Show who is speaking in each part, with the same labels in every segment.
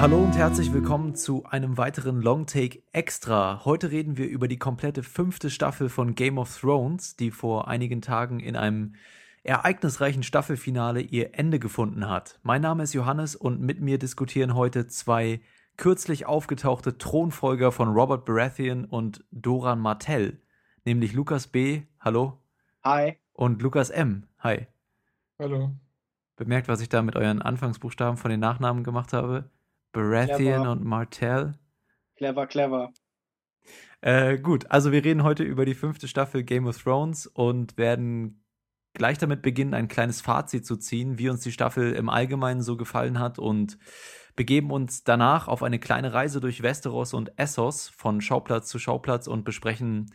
Speaker 1: Hallo und herzlich willkommen zu einem weiteren Longtake Extra. Heute reden wir über die komplette fünfte Staffel von Game of Thrones, die vor einigen Tagen in einem ereignisreichen Staffelfinale ihr Ende gefunden hat. Mein Name ist Johannes und mit mir diskutieren heute zwei kürzlich aufgetauchte Thronfolger von Robert Baratheon und Doran Martell, nämlich Lukas B. Hallo.
Speaker 2: Hi.
Speaker 1: Und Lukas M. Hi.
Speaker 3: Hallo.
Speaker 1: Bemerkt, was ich da mit euren Anfangsbuchstaben von den Nachnamen gemacht habe? Baratheon clever. und Martell.
Speaker 2: Clever, clever.
Speaker 1: Äh, gut, also wir reden heute über die fünfte Staffel Game of Thrones und werden gleich damit beginnen, ein kleines Fazit zu ziehen, wie uns die Staffel im Allgemeinen so gefallen hat und begeben uns danach auf eine kleine Reise durch Westeros und Essos von Schauplatz zu Schauplatz und besprechen,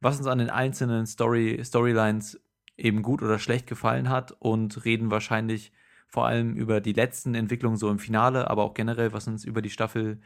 Speaker 1: was uns an den einzelnen Story, Storylines eben gut oder schlecht gefallen hat und reden wahrscheinlich vor allem über die letzten Entwicklungen so im Finale, aber auch generell, was uns über die Staffel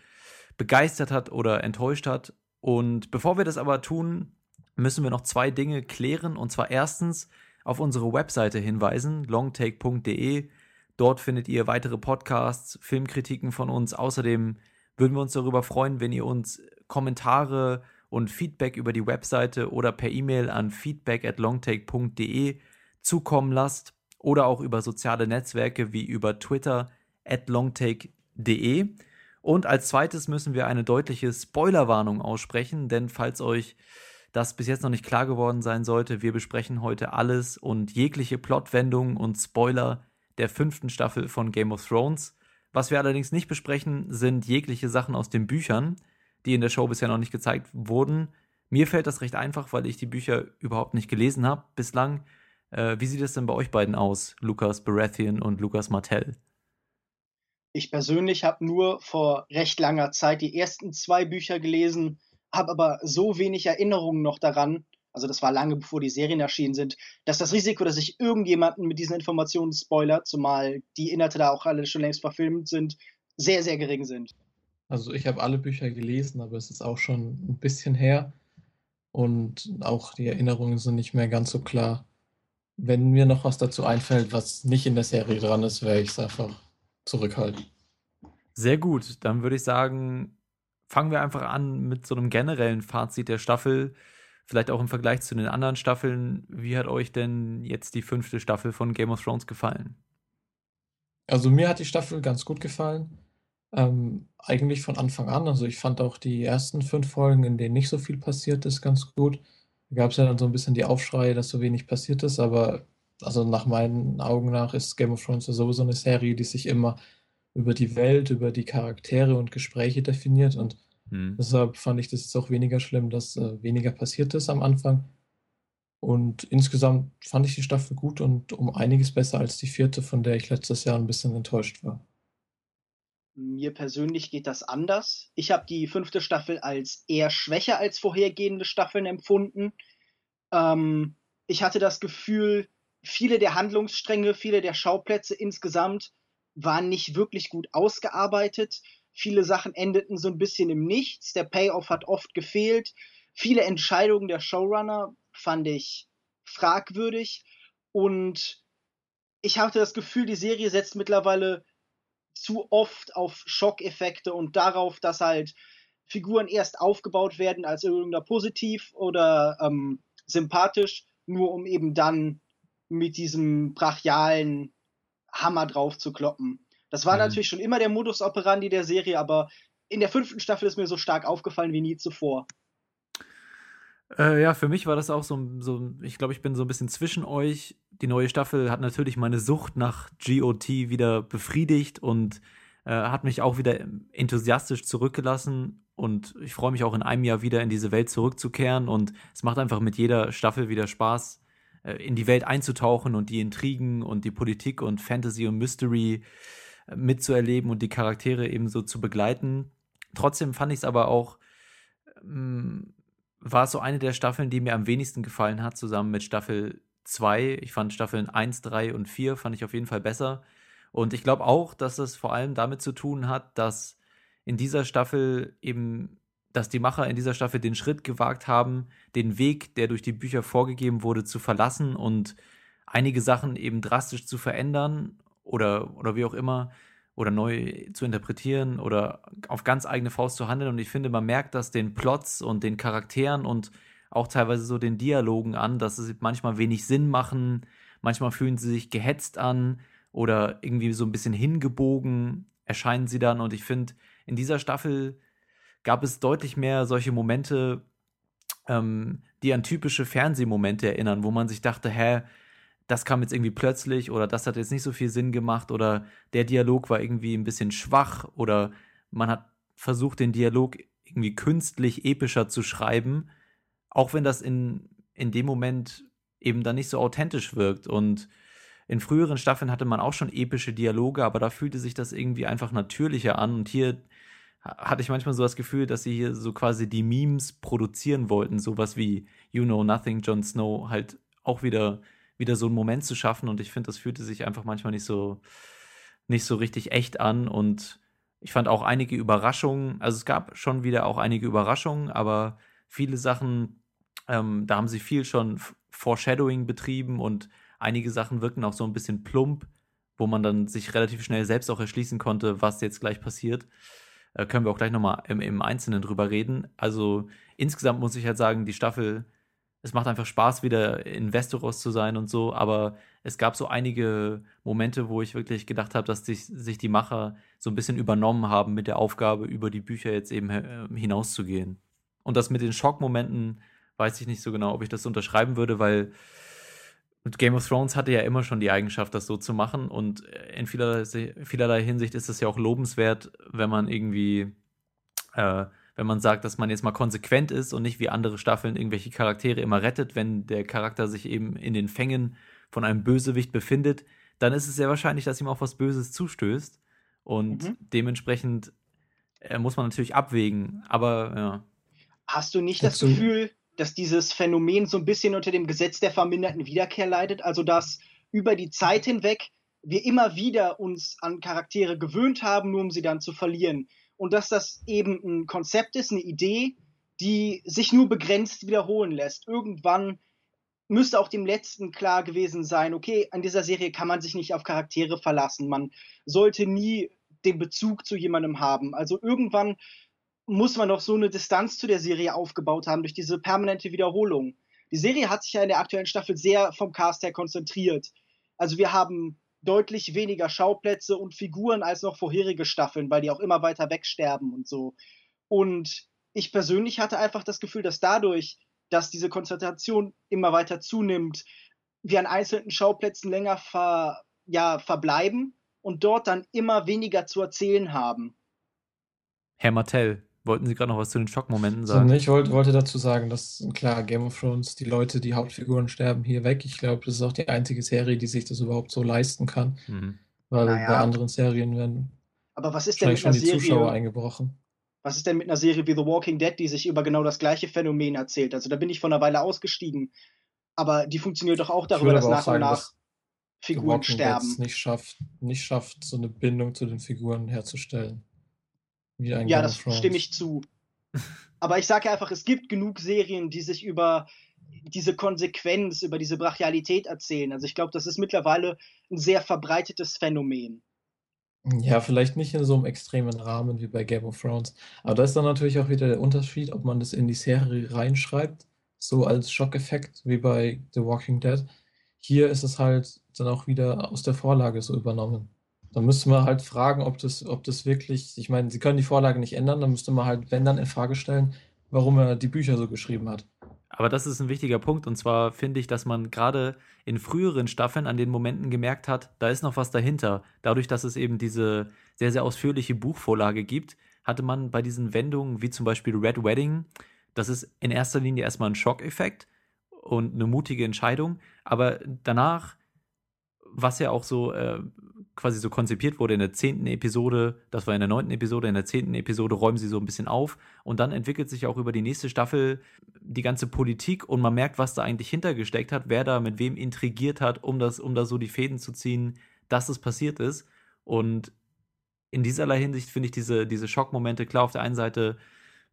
Speaker 1: begeistert hat oder enttäuscht hat. Und bevor wir das aber tun, müssen wir noch zwei Dinge klären. Und zwar erstens auf unsere Webseite hinweisen, longtake.de. Dort findet ihr weitere Podcasts, Filmkritiken von uns. Außerdem würden wir uns darüber freuen, wenn ihr uns Kommentare und Feedback über die Webseite oder per E-Mail an feedback at longtake.de zukommen lasst oder auch über soziale Netzwerke wie über Twitter at longtake.de. Und als zweites müssen wir eine deutliche Spoilerwarnung aussprechen, denn falls euch das bis jetzt noch nicht klar geworden sein sollte, wir besprechen heute alles und jegliche Plotwendungen und Spoiler der fünften Staffel von Game of Thrones. Was wir allerdings nicht besprechen, sind jegliche Sachen aus den Büchern, die in der Show bisher noch nicht gezeigt wurden. Mir fällt das recht einfach, weil ich die Bücher überhaupt nicht gelesen habe bislang. Äh, wie sieht es denn bei euch beiden aus, Lukas Baratheon und Lukas Martell?
Speaker 2: Ich persönlich habe nur vor recht langer Zeit die ersten zwei Bücher gelesen, habe aber so wenig Erinnerungen noch daran, also das war lange bevor die Serien erschienen sind, dass das Risiko, dass ich irgendjemanden mit diesen Informationen spoilert, zumal die Inhalte da auch alle schon längst verfilmt sind, sehr, sehr gering sind.
Speaker 3: Also ich habe alle Bücher gelesen, aber es ist auch schon ein bisschen her und auch die Erinnerungen sind nicht mehr ganz so klar. Wenn mir noch was dazu einfällt, was nicht in der Serie dran ist, werde ich es einfach zurückhalten.
Speaker 1: Sehr gut, dann würde ich sagen, fangen wir einfach an mit so einem generellen Fazit der Staffel. Vielleicht auch im Vergleich zu den anderen Staffeln. Wie hat euch denn jetzt die fünfte Staffel von Game of Thrones gefallen?
Speaker 3: Also mir hat die Staffel ganz gut gefallen. Ähm, eigentlich von Anfang an. Also ich fand auch die ersten fünf Folgen, in denen nicht so viel passiert ist, ganz gut. Da gab es ja dann so ein bisschen die Aufschreie, dass so wenig passiert ist, aber also nach meinen Augen nach ist Game of Thrones ja sowieso eine Serie, die sich immer über die Welt, über die Charaktere und Gespräche definiert und hm. deshalb fand ich das jetzt auch weniger schlimm, dass äh, weniger passiert ist am Anfang. Und insgesamt fand ich die Staffel gut und um einiges besser als die vierte, von der ich letztes Jahr ein bisschen enttäuscht war.
Speaker 2: Mir persönlich geht das anders. Ich habe die fünfte Staffel als eher schwächer als vorhergehende Staffeln empfunden. Ähm, ich hatte das Gefühl, viele der Handlungsstränge, viele der Schauplätze insgesamt waren nicht wirklich gut ausgearbeitet. Viele Sachen endeten so ein bisschen im Nichts. Der Payoff hat oft gefehlt. Viele Entscheidungen der Showrunner fand ich fragwürdig. Und ich hatte das Gefühl, die Serie setzt mittlerweile zu oft auf Schockeffekte und darauf, dass halt Figuren erst aufgebaut werden als irgendeiner positiv oder ähm, sympathisch, nur um eben dann mit diesem brachialen Hammer drauf zu kloppen. Das war mhm. natürlich schon immer der Modus operandi der Serie, aber in der fünften Staffel ist mir so stark aufgefallen wie nie zuvor.
Speaker 1: Äh, ja, für mich war das auch so, so ich glaube, ich bin so ein bisschen zwischen euch. Die neue Staffel hat natürlich meine Sucht nach GOT wieder befriedigt und äh, hat mich auch wieder enthusiastisch zurückgelassen. Und ich freue mich auch in einem Jahr wieder in diese Welt zurückzukehren. Und es macht einfach mit jeder Staffel wieder Spaß, äh, in die Welt einzutauchen und die Intrigen und die Politik und Fantasy und Mystery äh, mitzuerleben und die Charaktere ebenso zu begleiten. Trotzdem fand ich es aber auch ähm, war es so eine der Staffeln, die mir am wenigsten gefallen hat, zusammen mit Staffel 2. Ich fand Staffeln 1, 3 und 4 fand ich auf jeden Fall besser. Und ich glaube auch, dass es vor allem damit zu tun hat, dass in dieser Staffel eben, dass die Macher in dieser Staffel den Schritt gewagt haben, den Weg, der durch die Bücher vorgegeben wurde, zu verlassen und einige Sachen eben drastisch zu verändern oder, oder wie auch immer oder neu zu interpretieren oder auf ganz eigene Faust zu handeln. Und ich finde, man merkt das den Plots und den Charakteren und auch teilweise so den Dialogen an, dass sie manchmal wenig Sinn machen, manchmal fühlen sie sich gehetzt an oder irgendwie so ein bisschen hingebogen erscheinen sie dann. Und ich finde, in dieser Staffel gab es deutlich mehr solche Momente, ähm, die an typische Fernsehmomente erinnern, wo man sich dachte, hä, das kam jetzt irgendwie plötzlich oder das hat jetzt nicht so viel Sinn gemacht oder der Dialog war irgendwie ein bisschen schwach oder man hat versucht, den Dialog irgendwie künstlich epischer zu schreiben, auch wenn das in, in dem Moment eben dann nicht so authentisch wirkt. Und in früheren Staffeln hatte man auch schon epische Dialoge, aber da fühlte sich das irgendwie einfach natürlicher an. Und hier hatte ich manchmal so das Gefühl, dass sie hier so quasi die Memes produzieren wollten, sowas wie You Know Nothing, Jon Snow, halt auch wieder wieder so einen Moment zu schaffen. Und ich finde, das fühlte sich einfach manchmal nicht so, nicht so richtig echt an. Und ich fand auch einige Überraschungen, also es gab schon wieder auch einige Überraschungen, aber viele Sachen, ähm, da haben sie viel schon Foreshadowing betrieben und einige Sachen wirken auch so ein bisschen plump, wo man dann sich relativ schnell selbst auch erschließen konnte, was jetzt gleich passiert. Äh, können wir auch gleich nochmal im, im Einzelnen drüber reden. Also insgesamt muss ich halt sagen, die Staffel es macht einfach Spaß, wieder in Westeros zu sein und so, aber es gab so einige Momente, wo ich wirklich gedacht habe, dass sich, sich die Macher so ein bisschen übernommen haben mit der Aufgabe, über die Bücher jetzt eben äh, hinauszugehen. Und das mit den Schockmomenten weiß ich nicht so genau, ob ich das unterschreiben würde, weil Game of Thrones hatte ja immer schon die Eigenschaft, das so zu machen und in vielerlei, vielerlei Hinsicht ist es ja auch lobenswert, wenn man irgendwie äh, wenn man sagt, dass man jetzt mal konsequent ist und nicht wie andere Staffeln irgendwelche Charaktere immer rettet, wenn der Charakter sich eben in den Fängen von einem Bösewicht befindet, dann ist es sehr wahrscheinlich, dass ihm auch was Böses zustößt. Und mhm. dementsprechend äh, muss man natürlich abwägen. Aber ja.
Speaker 2: Hast du nicht das Dazu. Gefühl, dass dieses Phänomen so ein bisschen unter dem Gesetz der verminderten Wiederkehr leidet? Also, dass über die Zeit hinweg wir immer wieder uns an Charaktere gewöhnt haben, nur um sie dann zu verlieren und dass das eben ein Konzept ist, eine Idee, die sich nur begrenzt wiederholen lässt. Irgendwann müsste auch dem letzten klar gewesen sein, okay, an dieser Serie kann man sich nicht auf Charaktere verlassen. Man sollte nie den Bezug zu jemandem haben. Also irgendwann muss man doch so eine Distanz zu der Serie aufgebaut haben durch diese permanente Wiederholung. Die Serie hat sich ja in der aktuellen Staffel sehr vom Cast her konzentriert. Also wir haben deutlich weniger Schauplätze und Figuren als noch vorherige Staffeln, weil die auch immer weiter wegsterben und so. Und ich persönlich hatte einfach das Gefühl, dass dadurch, dass diese Konzentration immer weiter zunimmt, wir an einzelnen Schauplätzen länger ver, ja, verbleiben und dort dann immer weniger zu erzählen haben.
Speaker 1: Herr Martell, Wollten Sie gerade noch was zu den Schockmomenten sagen?
Speaker 3: So, ich wollte, wollte dazu sagen, dass klar, Game of Thrones, die Leute, die Hauptfiguren sterben hier weg. Ich glaube, das ist auch die einzige Serie, die sich das überhaupt so leisten kann. Mhm. Weil naja. bei anderen Serien werden
Speaker 2: aber was ist denn mit einer
Speaker 3: schon die Serie, Zuschauer eingebrochen.
Speaker 2: Was ist denn mit einer Serie wie The Walking Dead, die sich über genau das gleiche Phänomen erzählt? Also da bin ich vor einer Weile ausgestiegen. Aber die funktioniert doch auch darüber, dass nach sagen, und nach Figuren sterben.
Speaker 3: Nicht schafft, nicht schafft, so eine Bindung zu den Figuren herzustellen
Speaker 2: ja, das stimme ich zu. Aber ich sage einfach, es gibt genug Serien, die sich über diese Konsequenz, über diese Brachialität erzählen. Also ich glaube, das ist mittlerweile ein sehr verbreitetes Phänomen.
Speaker 3: Ja, vielleicht nicht in so einem extremen Rahmen wie bei Game of Thrones. Aber da ist dann natürlich auch wieder der Unterschied, ob man das in die Serie reinschreibt, so als Schockeffekt wie bei The Walking Dead. Hier ist es halt dann auch wieder aus der Vorlage so übernommen. Dann müsste man halt fragen, ob das, ob das wirklich, ich meine, sie können die Vorlage nicht ändern, dann müsste man halt, wenn dann, in Frage stellen, warum er die Bücher so geschrieben hat.
Speaker 1: Aber das ist ein wichtiger Punkt und zwar finde ich, dass man gerade in früheren Staffeln an den Momenten gemerkt hat, da ist noch was dahinter. Dadurch, dass es eben diese sehr, sehr ausführliche Buchvorlage gibt, hatte man bei diesen Wendungen, wie zum Beispiel Red Wedding, das ist in erster Linie erstmal ein Schockeffekt und eine mutige Entscheidung, aber danach, was ja auch so äh, quasi so konzipiert wurde in der zehnten Episode, das war in der neunten Episode, in der zehnten Episode räumen sie so ein bisschen auf und dann entwickelt sich auch über die nächste Staffel die ganze Politik und man merkt, was da eigentlich hintergesteckt hat, wer da mit wem intrigiert hat, um das, um da so die Fäden zu ziehen, dass es passiert ist. Und in dieserlei Hinsicht finde ich diese, diese Schockmomente, klar, auf der einen Seite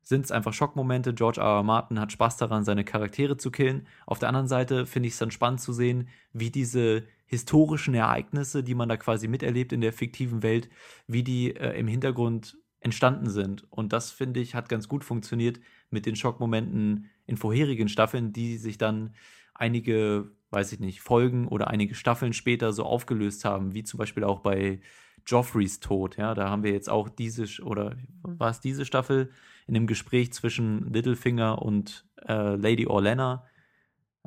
Speaker 1: sind es einfach Schockmomente. George R. R. Martin hat Spaß daran, seine Charaktere zu killen. Auf der anderen Seite finde ich es dann spannend zu sehen, wie diese historischen Ereignisse, die man da quasi miterlebt in der fiktiven Welt, wie die äh, im Hintergrund entstanden sind. Und das, finde ich, hat ganz gut funktioniert mit den Schockmomenten in vorherigen Staffeln, die sich dann einige, weiß ich nicht, Folgen oder einige Staffeln später so aufgelöst haben, wie zum Beispiel auch bei Joffreys Tod. Ja, da haben wir jetzt auch diese, oder war es diese Staffel, in dem Gespräch zwischen Littlefinger und äh, Lady Orlena.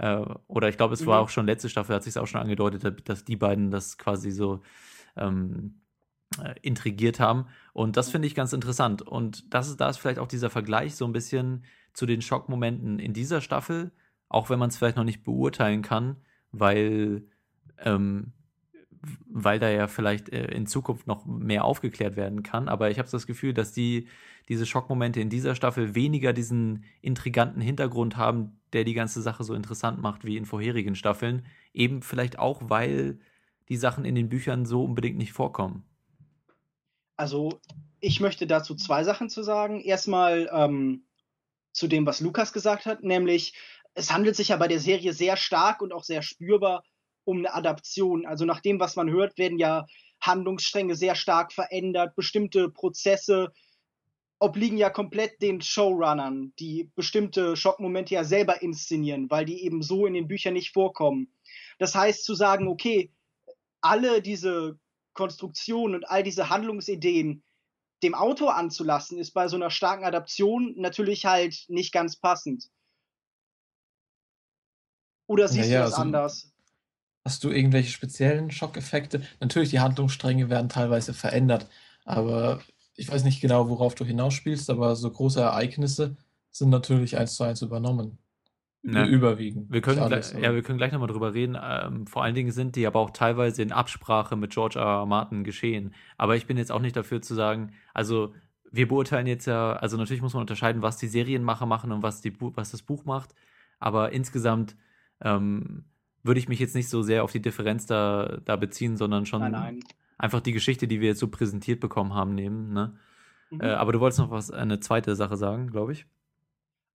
Speaker 1: Äh, oder ich glaube, es mhm. war auch schon letzte Staffel, hat sich auch schon angedeutet, dass die beiden das quasi so ähm, äh, intrigiert haben. Und das finde ich ganz interessant. Und das ist, da ist vielleicht auch dieser Vergleich so ein bisschen zu den Schockmomenten in dieser Staffel, auch wenn man es vielleicht noch nicht beurteilen kann, weil ähm, weil da ja vielleicht äh, in Zukunft noch mehr aufgeklärt werden kann. Aber ich habe das Gefühl, dass die diese Schockmomente in dieser Staffel weniger diesen intriganten Hintergrund haben, der die ganze Sache so interessant macht wie in vorherigen Staffeln. Eben vielleicht auch, weil die Sachen in den Büchern so unbedingt nicht vorkommen.
Speaker 2: Also ich möchte dazu zwei Sachen zu sagen. Erstmal ähm, zu dem, was Lukas gesagt hat, nämlich es handelt sich ja bei der Serie sehr stark und auch sehr spürbar um eine Adaption. Also nach dem, was man hört, werden ja Handlungsstränge sehr stark verändert, bestimmte Prozesse obliegen ja komplett den Showrunnern, die bestimmte Schockmomente ja selber inszenieren, weil die eben so in den Büchern nicht vorkommen. Das heißt zu sagen, okay, alle diese Konstruktionen und all diese Handlungsideen dem Autor anzulassen, ist bei so einer starken Adaption natürlich halt nicht ganz passend. Oder siehst naja, du das also, anders?
Speaker 3: Hast du irgendwelche speziellen Schockeffekte? Natürlich, die Handlungsstränge werden teilweise verändert, aber ich weiß nicht genau, worauf du hinausspielst, aber so große Ereignisse sind natürlich eins zu eins übernommen.
Speaker 1: Ne. Überwiegend. Wir können, alles, gleich, ja, wir können gleich nochmal drüber reden. Ähm, vor allen Dingen sind die aber auch teilweise in Absprache mit George R. R. Martin geschehen. Aber ich bin jetzt auch nicht dafür zu sagen, also wir beurteilen jetzt ja, also natürlich muss man unterscheiden, was die Serienmacher machen und was, die, was das Buch macht. Aber insgesamt ähm, würde ich mich jetzt nicht so sehr auf die Differenz da, da beziehen, sondern schon nein, nein. einfach die Geschichte, die wir jetzt so präsentiert bekommen haben, nehmen. Ne? Mhm. Äh, aber du wolltest noch was, eine zweite Sache sagen, glaube ich.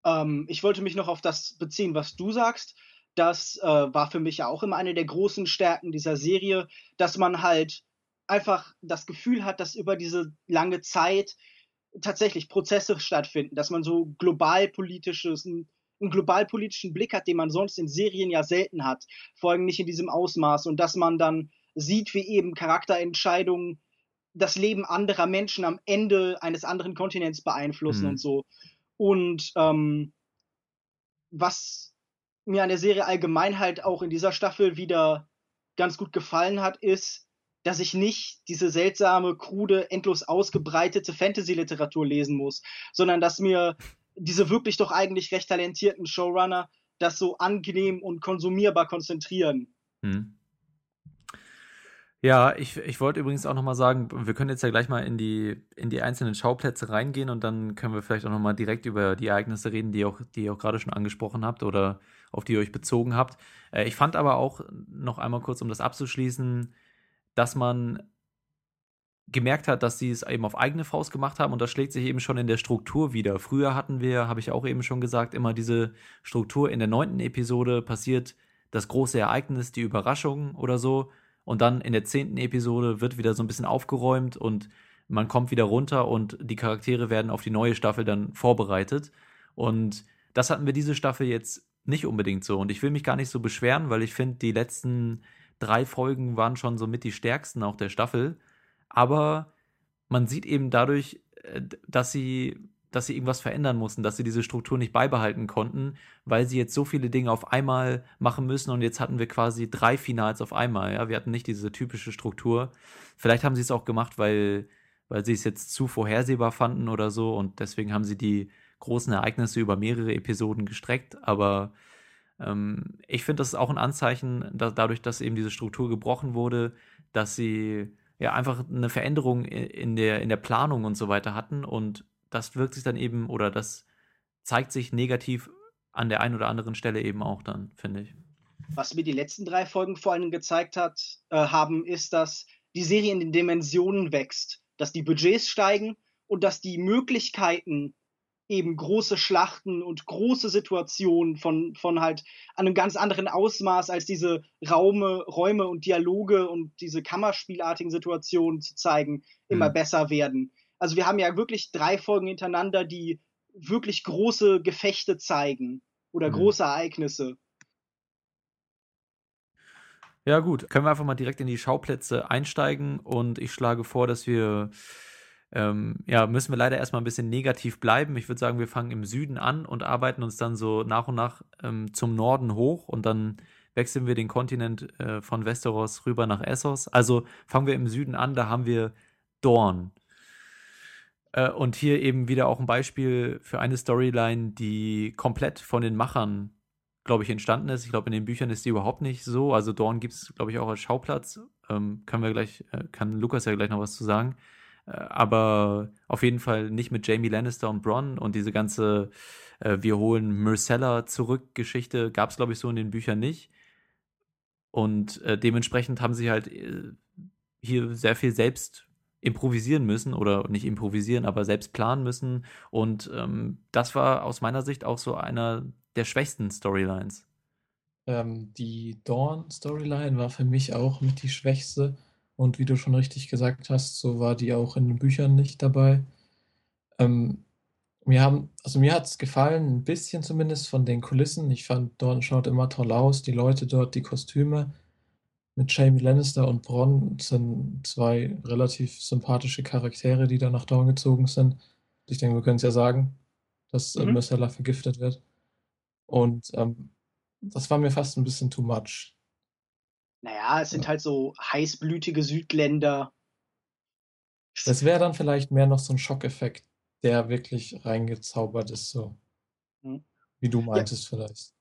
Speaker 2: Ähm, ich wollte mich noch auf das beziehen, was du sagst. Das äh, war für mich ja auch immer eine der großen Stärken dieser Serie, dass man halt einfach das Gefühl hat, dass über diese lange Zeit tatsächlich Prozesse stattfinden, dass man so globalpolitisches, einen globalpolitischen Blick hat, den man sonst in Serien ja selten hat, vor allem nicht in diesem Ausmaß und dass man dann sieht, wie eben Charakterentscheidungen das Leben anderer Menschen am Ende eines anderen Kontinents beeinflussen mhm. und so. Und ähm, was mir an der Serie allgemein halt auch in dieser Staffel wieder ganz gut gefallen hat, ist, dass ich nicht diese seltsame, krude, endlos ausgebreitete Fantasy-Literatur lesen muss, sondern dass mir diese wirklich doch eigentlich recht talentierten Showrunner das so angenehm und konsumierbar konzentrieren. Hm.
Speaker 1: Ja, ich, ich wollte übrigens auch nochmal sagen, wir können jetzt ja gleich mal in die, in die einzelnen Schauplätze reingehen und dann können wir vielleicht auch nochmal direkt über die Ereignisse reden, die, auch, die ihr auch gerade schon angesprochen habt oder auf die ihr euch bezogen habt. Äh, ich fand aber auch noch einmal kurz, um das abzuschließen, dass man gemerkt hat, dass sie es eben auf eigene Faust gemacht haben und das schlägt sich eben schon in der Struktur wieder. Früher hatten wir, habe ich auch eben schon gesagt, immer diese Struktur in der neunten Episode passiert das große Ereignis, die Überraschung oder so und dann in der zehnten Episode wird wieder so ein bisschen aufgeräumt und man kommt wieder runter und die Charaktere werden auf die neue Staffel dann vorbereitet. Und das hatten wir diese Staffel jetzt nicht unbedingt so. Und ich will mich gar nicht so beschweren, weil ich finde, die letzten drei Folgen waren schon so mit die stärksten auch der Staffel. Aber man sieht eben dadurch, äh, dass sie dass sie irgendwas verändern mussten, dass sie diese Struktur nicht beibehalten konnten, weil sie jetzt so viele Dinge auf einmal machen müssen und jetzt hatten wir quasi drei Finals auf einmal. Ja, wir hatten nicht diese typische Struktur. Vielleicht haben sie es auch gemacht, weil, weil sie es jetzt zu vorhersehbar fanden oder so und deswegen haben sie die großen Ereignisse über mehrere Episoden gestreckt, aber ähm, ich finde, das ist auch ein Anzeichen, dass dadurch, dass eben diese Struktur gebrochen wurde, dass sie ja einfach eine Veränderung in der, in der Planung und so weiter hatten und das wirkt sich dann eben oder das zeigt sich negativ an der einen oder anderen Stelle eben auch dann, finde ich.
Speaker 2: Was mir die letzten drei Folgen vor allem gezeigt hat, äh, haben, ist, dass die Serie in den Dimensionen wächst, dass die Budgets steigen und dass die Möglichkeiten, eben große Schlachten und große Situationen von, von halt einem ganz anderen Ausmaß als diese Raume, Räume und Dialoge und diese Kammerspielartigen Situationen zu zeigen, immer mhm. besser werden. Also wir haben ja wirklich drei Folgen hintereinander, die wirklich große Gefechte zeigen oder mhm. große Ereignisse.
Speaker 1: Ja, gut. Können wir einfach mal direkt in die Schauplätze einsteigen und ich schlage vor, dass wir ähm, ja, müssen wir leider erstmal ein bisschen negativ bleiben. Ich würde sagen, wir fangen im Süden an und arbeiten uns dann so nach und nach ähm, zum Norden hoch und dann wechseln wir den Kontinent äh, von Westeros rüber nach Essos. Also fangen wir im Süden an, da haben wir Dorn. Äh, und hier eben wieder auch ein Beispiel für eine Storyline, die komplett von den Machern, glaube ich, entstanden ist. Ich glaube, in den Büchern ist die überhaupt nicht so. Also Dorn gibt es, glaube ich, auch als Schauplatz. Ähm, können wir gleich, äh, kann Lukas ja gleich noch was zu sagen. Äh, aber auf jeden Fall nicht mit Jamie Lannister und Bronn und diese ganze äh, Wir holen Myrcella zurück Geschichte gab es, glaube ich, so in den Büchern nicht. Und äh, dementsprechend haben sie halt äh, hier sehr viel selbst improvisieren müssen oder nicht improvisieren, aber selbst planen müssen. Und ähm, das war aus meiner Sicht auch so einer der schwächsten Storylines.
Speaker 3: Ähm, die Dawn-Storyline war für mich auch mit die schwächste. Und wie du schon richtig gesagt hast, so war die auch in den Büchern nicht dabei. Ähm, mir haben, also mir hat es gefallen, ein bisschen zumindest von den Kulissen. Ich fand, dort schaut immer toll aus. Die Leute dort, die Kostüme mit Jamie Lannister und Bronn sind zwei relativ sympathische Charaktere, die da nach Dorn gezogen sind. Ich denke, wir können es ja sagen, dass äh, mhm. Myrcella vergiftet wird. Und ähm, das war mir fast ein bisschen too much.
Speaker 2: Naja, es sind halt so heißblütige Südländer.
Speaker 3: Das wäre dann vielleicht mehr noch so ein Schockeffekt, der wirklich reingezaubert ist, so. Hm. Wie du meintest ja. vielleicht.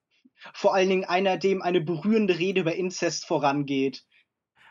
Speaker 2: Vor allen Dingen einer, dem eine berührende Rede über Inzest vorangeht.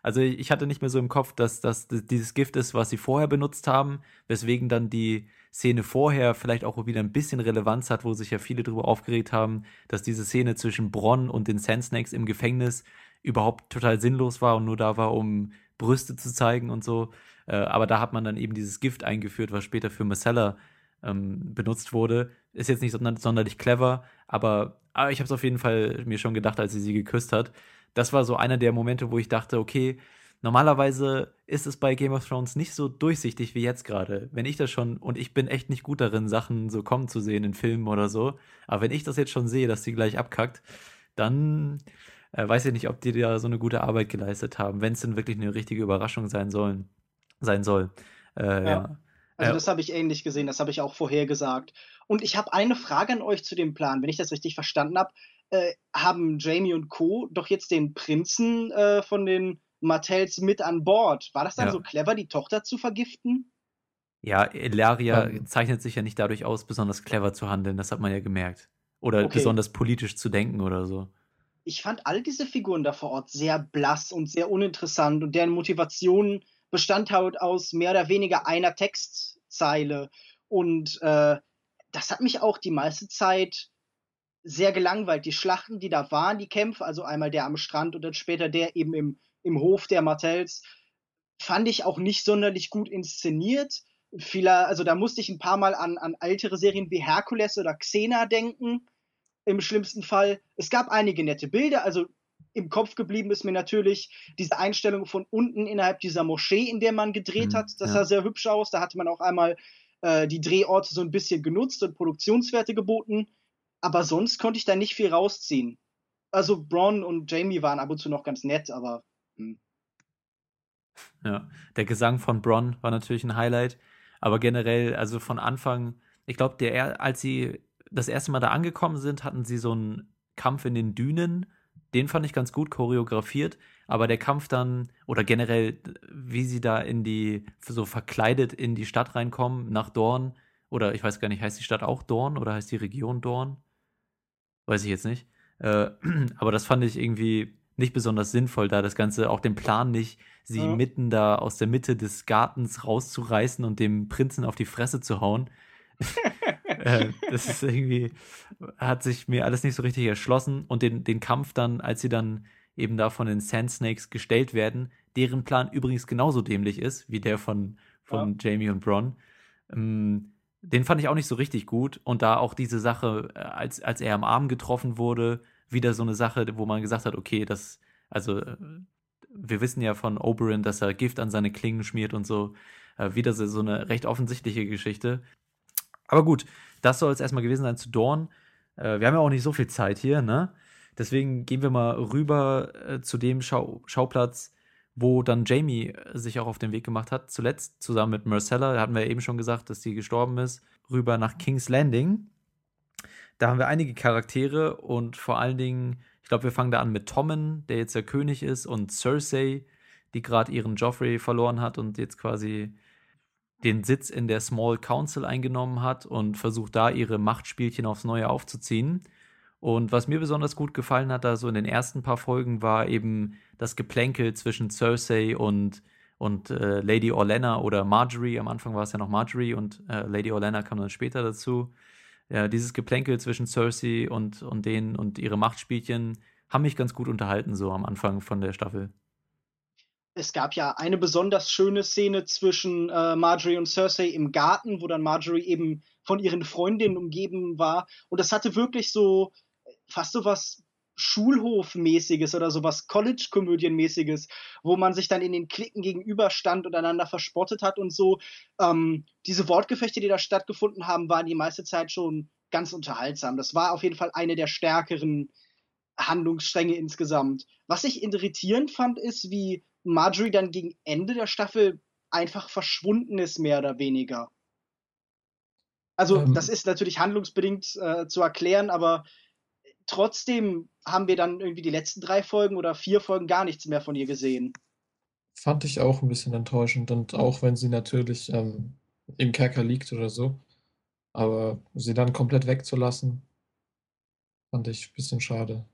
Speaker 1: Also ich hatte nicht mehr so im Kopf, dass das dieses Gift ist, was sie vorher benutzt haben, weswegen dann die Szene vorher vielleicht auch wieder ein bisschen Relevanz hat, wo sich ja viele darüber aufgeregt haben, dass diese Szene zwischen Bronn und den Sand Snakes im Gefängnis überhaupt total sinnlos war und nur da war, um Brüste zu zeigen und so. Äh, aber da hat man dann eben dieses Gift eingeführt, was später für Marcella ähm, benutzt wurde. Ist jetzt nicht sonder sonderlich clever, aber, aber ich habe es auf jeden Fall mir schon gedacht, als sie sie geküsst hat. Das war so einer der Momente, wo ich dachte, okay, normalerweise ist es bei Game of Thrones nicht so durchsichtig wie jetzt gerade. Wenn ich das schon, und ich bin echt nicht gut darin, Sachen so kommen zu sehen in Filmen oder so, aber wenn ich das jetzt schon sehe, dass sie gleich abkackt, dann äh, weiß ich nicht, ob die da so eine gute Arbeit geleistet haben, wenn es denn wirklich eine richtige Überraschung sein sollen, sein soll. Äh, ja. ja.
Speaker 2: Also das habe ich ähnlich gesehen, das habe ich auch vorher gesagt. Und ich habe eine Frage an euch zu dem Plan, wenn ich das richtig verstanden habe. Äh, haben Jamie und Co. doch jetzt den Prinzen äh, von den Martells mit an Bord. War das dann ja. so clever, die Tochter zu vergiften?
Speaker 1: Ja, Elaria ähm. zeichnet sich ja nicht dadurch aus, besonders clever zu handeln, das hat man ja gemerkt. Oder okay. besonders politisch zu denken oder so
Speaker 2: ich fand all diese Figuren da vor Ort sehr blass und sehr uninteressant und deren Motivation bestand halt aus mehr oder weniger einer Textzeile. Und äh, das hat mich auch die meiste Zeit sehr gelangweilt. Die Schlachten, die da waren, die Kämpfe, also einmal der am Strand und dann später der eben im, im Hof der Martells, fand ich auch nicht sonderlich gut inszeniert. Vieler, also da musste ich ein paar Mal an, an ältere Serien wie Herkules oder Xena denken im schlimmsten Fall. Es gab einige nette Bilder, also im Kopf geblieben ist mir natürlich diese Einstellung von unten innerhalb dieser Moschee, in der man gedreht mhm, hat. Das ja. sah sehr hübsch aus. Da hatte man auch einmal äh, die Drehorte so ein bisschen genutzt und Produktionswerte geboten. Aber sonst konnte ich da nicht viel rausziehen. Also Braun und Jamie waren ab und zu noch ganz nett, aber. Hm.
Speaker 1: Ja, der Gesang von Bronn war natürlich ein Highlight. Aber generell, also von Anfang, ich glaube, der, als sie das erste Mal da angekommen sind, hatten sie so einen Kampf in den Dünen. Den fand ich ganz gut choreografiert, aber der Kampf dann oder generell, wie sie da in die, so verkleidet in die Stadt reinkommen, nach Dorn, oder ich weiß gar nicht, heißt die Stadt auch Dorn oder heißt die Region Dorn? Weiß ich jetzt nicht. Äh, aber das fand ich irgendwie nicht besonders sinnvoll, da das Ganze auch den Plan nicht, sie ja. mitten da aus der Mitte des Gartens rauszureißen und dem Prinzen auf die Fresse zu hauen. äh, das ist irgendwie, hat sich mir alles nicht so richtig erschlossen. Und den, den Kampf dann, als sie dann eben da von den Sand Snakes gestellt werden, deren Plan übrigens genauso dämlich ist wie der von, von ja. Jamie und Bronn. Ähm, den fand ich auch nicht so richtig gut. Und da auch diese Sache, äh, als, als er am Arm getroffen wurde, wieder so eine Sache, wo man gesagt hat, okay, das, also äh, wir wissen ja von Oberyn, dass er Gift an seine Klingen schmiert und so. Äh, wieder so, so eine recht offensichtliche Geschichte. Aber gut, das soll es erstmal gewesen sein zu Dorn. Äh, wir haben ja auch nicht so viel Zeit hier, ne? Deswegen gehen wir mal rüber äh, zu dem Schau Schauplatz, wo dann Jamie äh, sich auch auf den Weg gemacht hat, zuletzt zusammen mit Marcella, da hatten wir eben schon gesagt, dass sie gestorben ist, rüber nach King's Landing. Da haben wir einige Charaktere und vor allen Dingen, ich glaube, wir fangen da an mit Tommen, der jetzt der König ist, und Cersei, die gerade ihren Joffrey verloren hat und jetzt quasi den Sitz in der Small Council eingenommen hat und versucht da ihre Machtspielchen aufs Neue aufzuziehen. Und was mir besonders gut gefallen hat, da so in den ersten paar Folgen, war eben das Geplänkel zwischen Cersei und, und äh, Lady Orlena oder Marjorie. Am Anfang war es ja noch Marjorie und äh, Lady Orlena kam dann später dazu. Ja, dieses Geplänkel zwischen Cersei und, und denen und ihre Machtspielchen haben mich ganz gut unterhalten, so am Anfang von der Staffel.
Speaker 2: Es gab ja eine besonders schöne Szene zwischen äh, Marjorie und Cersei im Garten, wo dann Marjorie eben von ihren Freundinnen umgeben war. Und das hatte wirklich so fast so was Schulhofmäßiges oder sowas College-Komödienmäßiges, wo man sich dann in den Klicken gegenüberstand und einander verspottet hat und so. Ähm, diese Wortgefechte, die da stattgefunden haben, waren die meiste Zeit schon ganz unterhaltsam. Das war auf jeden Fall eine der stärkeren Handlungsstränge insgesamt. Was ich irritierend fand, ist, wie Marjorie dann gegen Ende der Staffel einfach verschwunden ist, mehr oder weniger. Also, ähm, das ist natürlich handlungsbedingt äh, zu erklären, aber trotzdem haben wir dann irgendwie die letzten drei Folgen oder vier Folgen gar nichts mehr von ihr gesehen.
Speaker 3: Fand ich auch ein bisschen enttäuschend und auch wenn sie natürlich ähm, im Kerker liegt oder so, aber sie dann komplett wegzulassen, fand ich ein bisschen schade.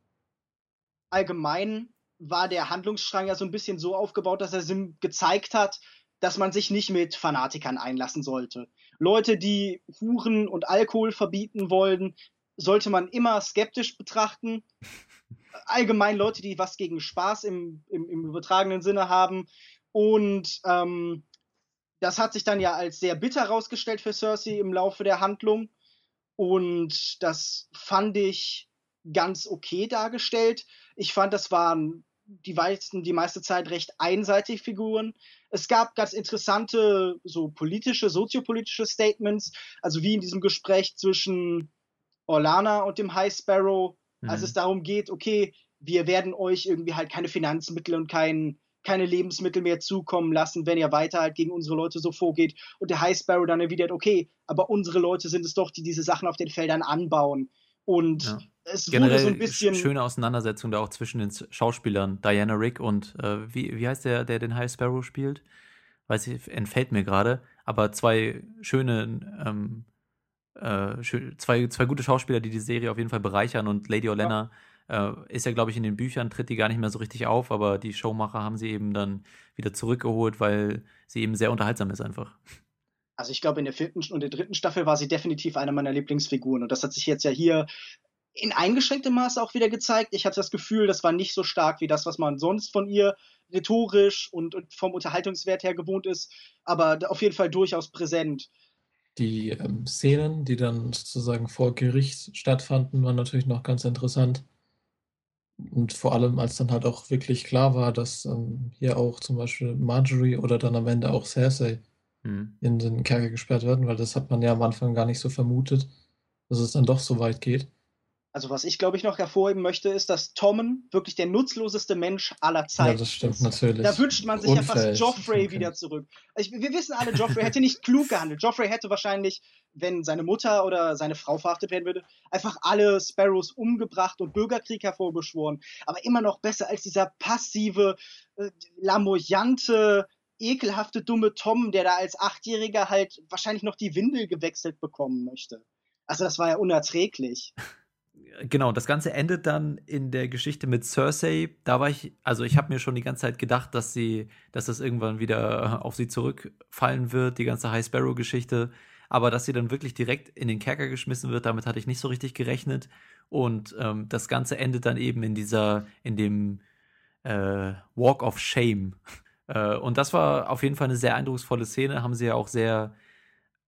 Speaker 2: Allgemein war der Handlungsstrang ja so ein bisschen so aufgebaut, dass er Sim gezeigt hat, dass man sich nicht mit Fanatikern einlassen sollte. Leute, die Huren und Alkohol verbieten wollen, sollte man immer skeptisch betrachten. Allgemein Leute, die was gegen Spaß im, im, im übertragenen Sinne haben. Und ähm, das hat sich dann ja als sehr bitter herausgestellt für Cersei im Laufe der Handlung. Und das fand ich ganz okay dargestellt. Ich fand, das waren die, meisten, die meiste Zeit recht einseitige Figuren. Es gab ganz interessante, so politische, soziopolitische Statements, also wie in diesem Gespräch zwischen Orlana und dem High Sparrow, mhm. als es darum geht, okay, wir werden euch irgendwie halt keine Finanzmittel und kein, keine Lebensmittel mehr zukommen lassen, wenn ihr weiter halt gegen unsere Leute so vorgeht. Und der High Sparrow dann erwidert, okay, aber unsere Leute sind es doch, die diese Sachen auf den Feldern anbauen. Und ja. es
Speaker 1: Generell wurde so ein bisschen. Schöne Auseinandersetzung da auch zwischen den Schauspielern, Diana Rick und äh, wie, wie heißt der, der den High Sparrow spielt? Weiß ich, entfällt mir gerade. Aber zwei schöne ähm, äh, zwei, zwei gute Schauspieler, die die Serie auf jeden Fall bereichern und Lady Olenna ja. äh, ist ja, glaube ich, in den Büchern, tritt die gar nicht mehr so richtig auf, aber die Showmacher haben sie eben dann wieder zurückgeholt, weil sie eben sehr unterhaltsam ist einfach.
Speaker 2: Also ich glaube, in der vierten und der dritten Staffel war sie definitiv eine meiner Lieblingsfiguren und das hat sich jetzt ja hier in eingeschränktem Maße auch wieder gezeigt. Ich hatte das Gefühl, das war nicht so stark wie das, was man sonst von ihr rhetorisch und, und vom Unterhaltungswert her gewohnt ist, aber auf jeden Fall durchaus präsent.
Speaker 3: Die ähm, Szenen, die dann sozusagen vor Gericht stattfanden, waren natürlich noch ganz interessant. Und vor allem, als dann halt auch wirklich klar war, dass ähm, hier auch zum Beispiel Marjorie oder dann am Ende auch Cersei mhm. in den Kerker gesperrt werden, weil das hat man ja am Anfang gar nicht so vermutet, dass es dann doch so weit geht.
Speaker 2: Also was ich glaube ich noch hervorheben möchte, ist, dass Tommen wirklich der nutzloseste Mensch aller Zeiten
Speaker 3: Ja, das stimmt ist. natürlich.
Speaker 2: Da wünscht man sich Unfähig. ja fast Joffrey okay. wieder zurück. Ich, wir wissen alle, Joffrey hätte nicht klug gehandelt. Joffrey hätte wahrscheinlich, wenn seine Mutter oder seine Frau verhaftet werden würde, einfach alle Sparrows umgebracht und Bürgerkrieg hervorbeschworen. Aber immer noch besser als dieser passive, äh, lamoyante, ekelhafte, dumme Tom, der da als Achtjähriger halt wahrscheinlich noch die Windel gewechselt bekommen möchte. Also das war ja unerträglich
Speaker 1: genau, das Ganze endet dann in der Geschichte mit Cersei. Da war ich, also ich habe mir schon die ganze Zeit gedacht, dass sie, dass das irgendwann wieder auf sie zurückfallen wird, die ganze High Sparrow-Geschichte. Aber dass sie dann wirklich direkt in den Kerker geschmissen wird, damit hatte ich nicht so richtig gerechnet. Und ähm, das Ganze endet dann eben in dieser, in dem äh, Walk of Shame. Äh, und das war auf jeden Fall eine sehr eindrucksvolle Szene, haben sie ja auch sehr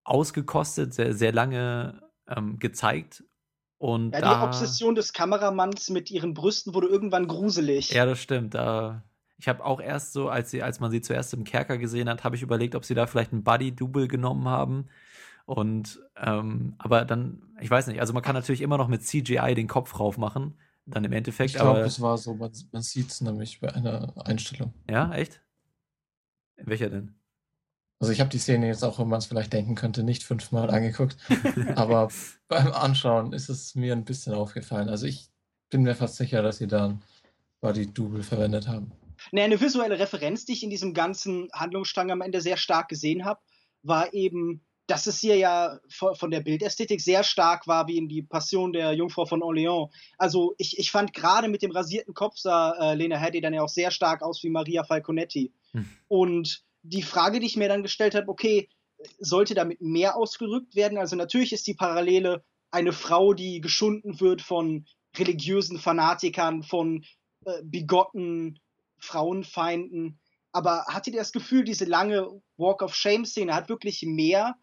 Speaker 1: ausgekostet, sehr, sehr lange ähm, gezeigt. Und
Speaker 2: Ja, die
Speaker 1: da,
Speaker 2: Obsession des Kameramanns mit ihren Brüsten wurde irgendwann gruselig.
Speaker 1: ja, das stimmt. Da, ich habe auch erst so, als, sie, als man sie zuerst im Kerker gesehen hat, habe ich überlegt, ob sie da vielleicht ein Buddy-Double genommen haben. Und, ähm, aber dann, ich weiß nicht, also man kann natürlich immer noch mit CGI den Kopf rauf machen, dann im Endeffekt,
Speaker 3: Ich glaube,
Speaker 1: aber,
Speaker 3: es war so, man, man sieht es nämlich bei einer Einstellung.
Speaker 1: ja, echt? Welcher denn?
Speaker 3: Also ich habe die Szene jetzt auch, wenn man es vielleicht denken könnte, nicht fünfmal angeguckt. Aber beim Anschauen ist es mir ein bisschen aufgefallen. Also ich bin mir fast sicher, dass sie da ein Body-Double verwendet haben.
Speaker 2: Nee, eine visuelle Referenz, die ich in diesem ganzen Handlungsstrang am Ende sehr stark gesehen habe, war eben, dass es hier ja von der Bildästhetik sehr stark war, wie in die Passion der Jungfrau von Orléans. Also ich, ich fand gerade mit dem rasierten Kopf sah äh, Lena Headey dann ja auch sehr stark aus wie Maria Falconetti.
Speaker 1: Hm.
Speaker 2: Und die Frage, die ich mir dann gestellt habe, okay, sollte damit mehr ausgedrückt werden? Also natürlich ist die Parallele eine Frau, die geschunden wird von religiösen Fanatikern, von äh, bigotten Frauenfeinden. Aber hattet ihr das Gefühl, diese lange Walk of Shame-Szene hat wirklich mehr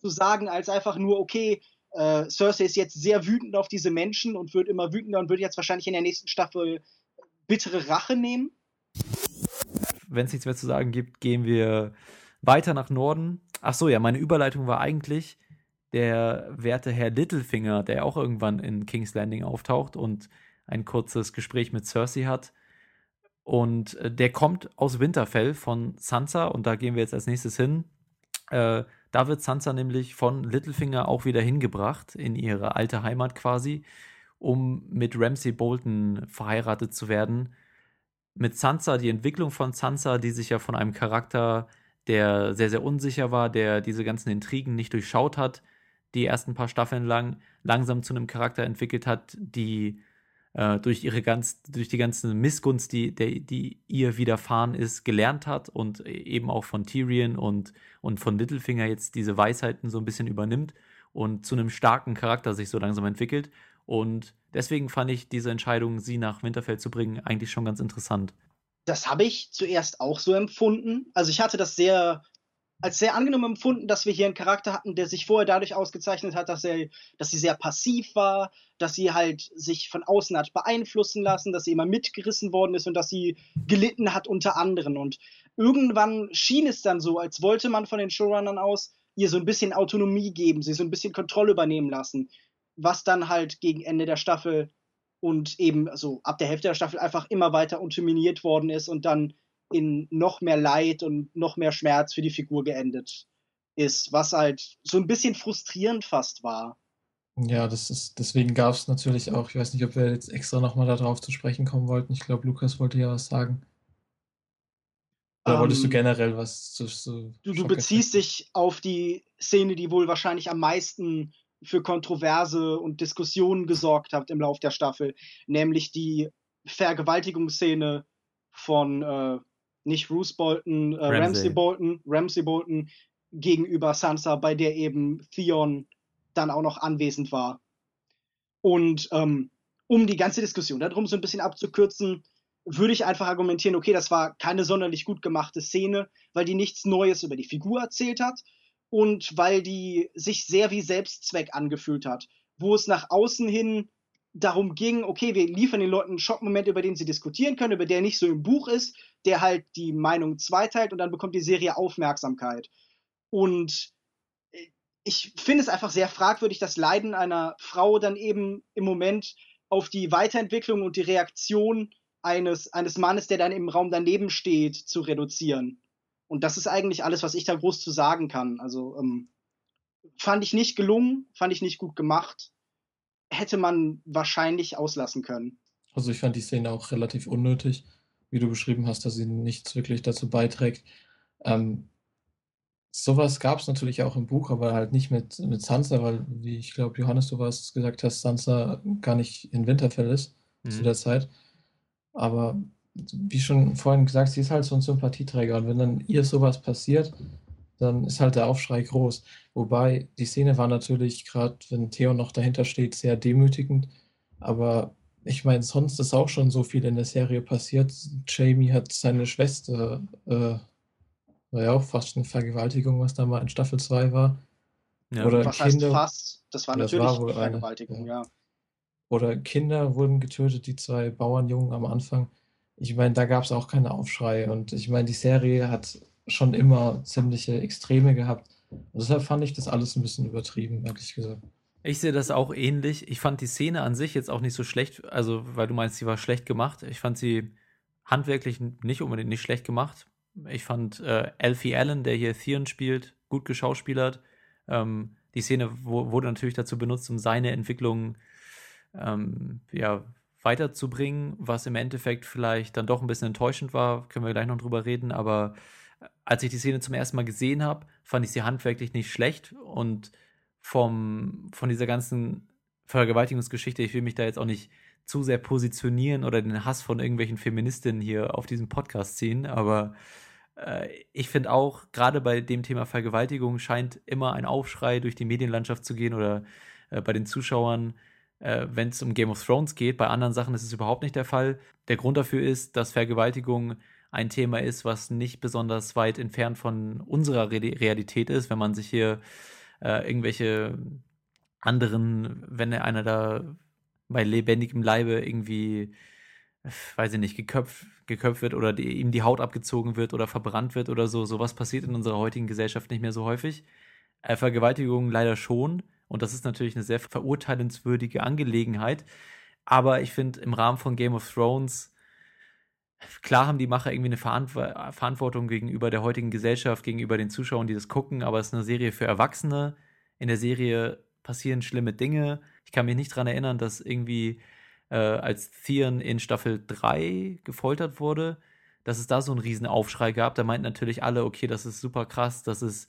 Speaker 2: zu sagen, als einfach nur, okay, äh, Cersei ist jetzt sehr wütend auf diese Menschen und wird immer wütender und wird jetzt wahrscheinlich in der nächsten Staffel bittere Rache nehmen?
Speaker 1: wenn es nichts mehr zu sagen gibt, gehen wir weiter nach Norden. Ach so, ja, meine Überleitung war eigentlich der werte Herr Littlefinger, der auch irgendwann in King's Landing auftaucht und ein kurzes Gespräch mit Cersei hat. Und äh, der kommt aus Winterfell von Sansa und da gehen wir jetzt als nächstes hin. Äh, da wird Sansa nämlich von Littlefinger auch wieder hingebracht in ihre alte Heimat quasi, um mit Ramsay Bolton verheiratet zu werden. Mit Sansa, die Entwicklung von Sansa, die sich ja von einem Charakter, der sehr, sehr unsicher war, der diese ganzen Intrigen nicht durchschaut hat, die ersten paar Staffeln lang, langsam zu einem Charakter entwickelt hat, die äh, durch ihre ganz, durch die ganze Missgunst, die, der, die ihr widerfahren ist, gelernt hat und eben auch von Tyrion und, und von Littlefinger jetzt diese Weisheiten so ein bisschen übernimmt und zu einem starken Charakter sich so langsam entwickelt. Und deswegen fand ich diese Entscheidung, sie nach Winterfell zu bringen, eigentlich schon ganz interessant.
Speaker 2: Das habe ich zuerst auch so empfunden. Also ich hatte das sehr als sehr angenehm empfunden, dass wir hier einen Charakter hatten, der sich vorher dadurch ausgezeichnet hat, dass er, dass sie sehr passiv war, dass sie halt sich von außen hat beeinflussen lassen, dass sie immer mitgerissen worden ist und dass sie gelitten hat unter anderen. Und irgendwann schien es dann so, als wollte man von den Showrunnern aus ihr so ein bisschen Autonomie geben, sie so ein bisschen Kontrolle übernehmen lassen, was dann halt gegen Ende der Staffel und eben so ab der Hälfte der Staffel einfach immer weiter unterminiert worden ist und dann in noch mehr Leid und noch mehr Schmerz für die Figur geendet ist, was halt so ein bisschen frustrierend fast war.
Speaker 3: Ja, das ist, deswegen gab es natürlich auch, ich weiß nicht, ob wir jetzt extra nochmal darauf zu sprechen kommen wollten. Ich glaube, Lukas wollte ja was sagen. Oder wolltest du
Speaker 2: Ähm,
Speaker 3: generell was zu, zu
Speaker 2: Du, du beziehst dich auf die Szene, die wohl wahrscheinlich am meisten für Kontroverse und Diskussionen gesorgt hat im Lauf der Staffel, nämlich die Vergewaltigungsszene von äh, nicht Bruce Bolton, äh, Ramsay.
Speaker 1: Ramsay.
Speaker 2: Bolton, Ramsay Bolton gegenüber Sansa, bei der eben Theon dann auch noch anwesend war. Und ähm, um die ganze Diskussion darum so ein bisschen abzukürzen, würde ich einfach argumentieren, okay, das war keine sonderlich gut gemachte Szene, weil die nichts Neues über die Figur erzählt hat und weil die sich sehr wie Selbstzweck angefühlt hat, wo es nach außen hin darum ging, okay, wir liefern den Leuten einen Schockmoment, über den sie diskutieren können, über der nicht so im Buch ist, der halt die Meinung zweiteilt und dann bekommt die Serie Aufmerksamkeit. Und äh, ich finde es einfach sehr fragwürdig, das Leiden einer Frau dann eben im Moment auf die Weiterentwicklung und die Reaktion eines, eines Mannes, der dann im Raum daneben steht, zu reduzieren. Und das ist eigentlich alles, was ich da groß zu sagen kann. Also ähm, fand ich nicht gelungen, fand ich nicht gut gemacht. Hätte man wahrscheinlich auslassen können.
Speaker 3: Also ich fand die Szene auch relativ unnötig, wie du beschrieben hast, dass sie nichts wirklich dazu beiträgt. Ähm, sowas gab es natürlich auch im Buch, aber halt nicht mit, mit Sansa, weil, wie ich glaube, Johannes, du was gesagt hast, Sansa gar nicht in Winterfell ist zu
Speaker 1: Mhm.
Speaker 3: der Zeit. Aber wie schon vorhin gesagt, sie ist halt so ein Sympathieträger und wenn dann ihr sowas passiert, dann ist halt der Aufschrei groß. Wobei die Szene war natürlich, gerade wenn Theo noch dahinter steht, sehr demütigend. Aber ich meine, sonst ist auch schon so viel in der Serie passiert. Jamie hat seine Schwester, äh, war ja auch fast eine Vergewaltigung, was da mal in Staffel 2 war, Ja. Oder
Speaker 2: Was Kinder, heißt fast? Das war natürlich das war Vergewaltigung, eine, ja. ja.
Speaker 3: Oder Kinder wurden getötet, die zwei Bauernjungen am Anfang. Ich meine, da gab es auch keine Aufschrei. Und ich meine, die Serie hat schon immer ziemliche Extreme gehabt. Und deshalb fand ich das alles ein bisschen übertrieben, ehrlich gesagt.
Speaker 1: Ich sehe das auch ähnlich. Ich fand die Szene an sich jetzt auch nicht so schlecht, also weil du meinst, sie war schlecht gemacht. Ich fand sie handwerklich nicht unbedingt nicht schlecht gemacht. Ich fand äh, Alfie Allen, der hier Theon spielt, gut geschauspielert. Ähm, die Szene wurde natürlich dazu benutzt, um seine Entwicklung ähm, ja, weiterzubringen, was im Endeffekt vielleicht dann doch ein bisschen enttäuschend war. Können wir gleich noch drüber reden. Aber als ich die Szene zum ersten Mal gesehen habe, fand ich sie handwerklich nicht schlecht und vom, von dieser ganzen Vergewaltigungsgeschichte, ich will mich da jetzt auch nicht zu sehr positionieren oder den Hass von irgendwelchen Feministinnen hier auf diesem Podcast ziehen, aber äh, ich finde auch, gerade bei dem Thema Vergewaltigung scheint immer ein Aufschrei durch die Medienlandschaft zu gehen oder äh, bei den Zuschauern, äh, wenn es um Game of Thrones geht. Bei anderen Sachen ist es überhaupt nicht der Fall. Der Grund dafür ist, dass Vergewaltigung ein Thema ist, was nicht besonders weit entfernt von unserer Re Realität ist, wenn man sich hier äh, irgendwelche anderen, wenn einer da bei lebendigem Leibe irgendwie, weiß ich nicht, geköpft, geköpft wird oder die, ihm die Haut abgezogen wird oder verbrannt wird oder so. Sowas passiert in unserer heutigen Gesellschaft nicht mehr so häufig. Äh, Vergewaltigung leider schon. Und das ist natürlich eine sehr verurteilenswürdige Angelegenheit. Aber ich finde, im Rahmen von Game of Thrones, klar haben die Macher irgendwie eine Verantwortung gegenüber der heutigen Gesellschaft, gegenüber den Zuschauern, die das gucken, aber es ist eine Serie für Erwachsene. In der Serie passieren schlimme Dinge. Ich kann mich nicht daran erinnern, dass irgendwie äh, als Theon in Staffel 3 gefoltert wurde, dass es da so einen riesen Aufschrei gab. Da meinten natürlich alle, okay, das ist super krass, das ist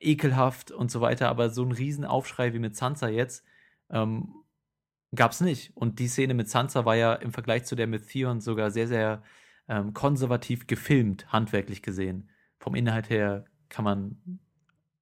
Speaker 1: ekelhaft und so weiter, aber so einen riesen Aufschrei wie mit Sansa jetzt ähm, gab es nicht. Und die Szene mit Sansa war ja im Vergleich zu der mit Theon sogar sehr, sehr ähm, konservativ gefilmt, handwerklich gesehen. Vom Inhalt her kann man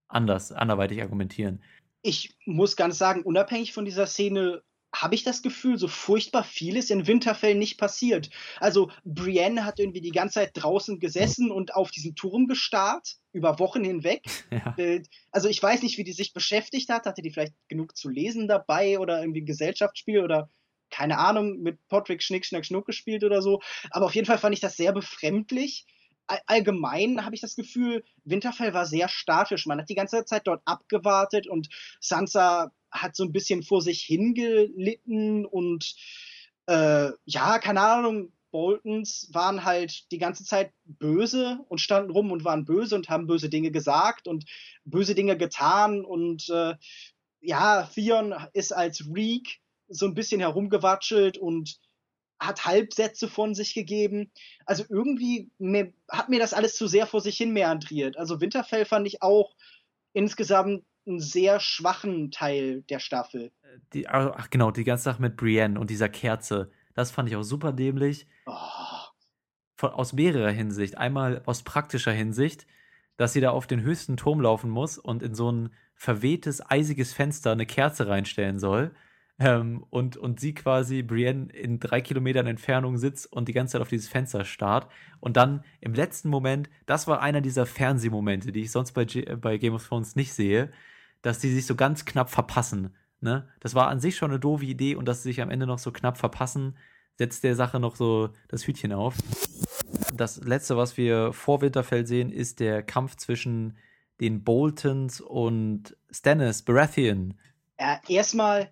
Speaker 1: anders, anderweitig argumentieren
Speaker 2: ich muss ganz sagen, unabhängig von dieser Szene habe ich das Gefühl, so furchtbar vieles in Winterfell nicht passiert. Also Brienne hat irgendwie die ganze Zeit draußen gesessen und auf diesen Turm gestarrt, über Wochen hinweg. Ja. Äh, also ich weiß nicht, wie die sich beschäftigt hat. Hatte die vielleicht genug zu lesen dabei oder irgendwie ein Gesellschaftsspiel oder keine Ahnung, mit Patrick Schnick, Schnack, Schnuck gespielt oder so. Aber auf jeden Fall fand ich das sehr befremdlich allgemein habe ich das Gefühl, Winterfell war sehr statisch. Man hat die ganze Zeit dort abgewartet und Sansa hat so ein bisschen vor sich hingelitten und äh, ja, keine Ahnung, Boltons waren halt die ganze Zeit böse und standen rum und waren böse und haben böse Dinge gesagt und böse Dinge getan und äh, ja, Theon ist als Reek so ein bisschen herumgewatschelt und hat Halbsätze von sich gegeben. Also irgendwie mir, hat mir das alles zu sehr vor sich hin meandriert. Also Winterfell fand ich auch insgesamt einen sehr schwachen Teil der Staffel.
Speaker 1: Die, ach genau, die ganze Sache mit Brienne und dieser Kerze, das fand ich auch super dämlich. Oh. Von, aus mehrerer Hinsicht. Einmal aus praktischer Hinsicht, dass sie da auf den höchsten Turm laufen muss und in so ein verwehtes, eisiges Fenster eine Kerze reinstellen soll. Ähm, und, und sie quasi, Brienne, in drei Kilometern Entfernung sitzt und die ganze Zeit auf dieses Fenster starrt. Und dann im letzten Moment, das war einer dieser Fernsehmomente, die ich sonst bei, G bei Game of Thrones nicht sehe, dass die sich so ganz knapp verpassen. Ne? Das war an sich schon eine doofe Idee und dass sie sich am Ende noch so knapp verpassen, setzt der Sache noch so das Hütchen auf. Das letzte, was wir vor Winterfell sehen, ist der Kampf zwischen den Boltons und Stannis Baratheon.
Speaker 2: Ja, erstmal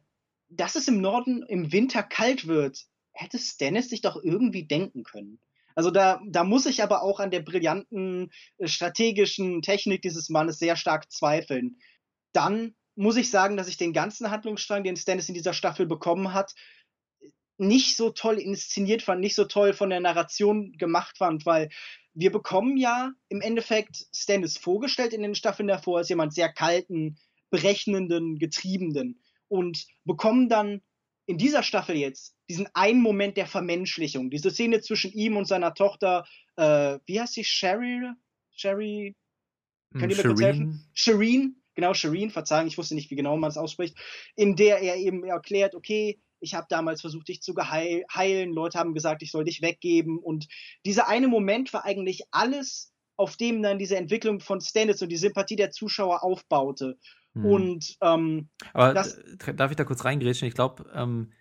Speaker 2: dass es im Norden im Winter kalt wird, hätte Stannis sich doch irgendwie denken können. Also da, da muss ich aber auch an der brillanten äh, strategischen Technik dieses Mannes sehr stark zweifeln. Dann muss ich sagen, dass ich den ganzen Handlungsstrang, den Stannis in dieser Staffel bekommen hat, nicht so toll inszeniert fand, nicht so toll von der Narration gemacht fand, weil wir bekommen ja im Endeffekt Stannis vorgestellt in den Staffeln davor als jemand sehr kalten, berechnenden, getriebenen und bekommen dann in dieser Staffel jetzt diesen einen Moment der Vermenschlichung, diese Szene zwischen ihm und seiner Tochter, äh, wie heißt sie, Sherry? Sherry? Könnt ihr mir kurz helfen? Shireen, genau, Shireen, verzeihen, ich wusste nicht, wie genau man es ausspricht, in der er eben erklärt, okay, ich habe damals versucht, dich zu heilen, Leute haben gesagt, ich soll dich weggeben und dieser eine Moment war eigentlich alles, auf dem dann diese Entwicklung von Stannis und die Sympathie der Zuschauer aufbaute. Mhm. Und ähm,
Speaker 1: aber das, darf ich da kurz reingrätschen? Ich glaube, ähm,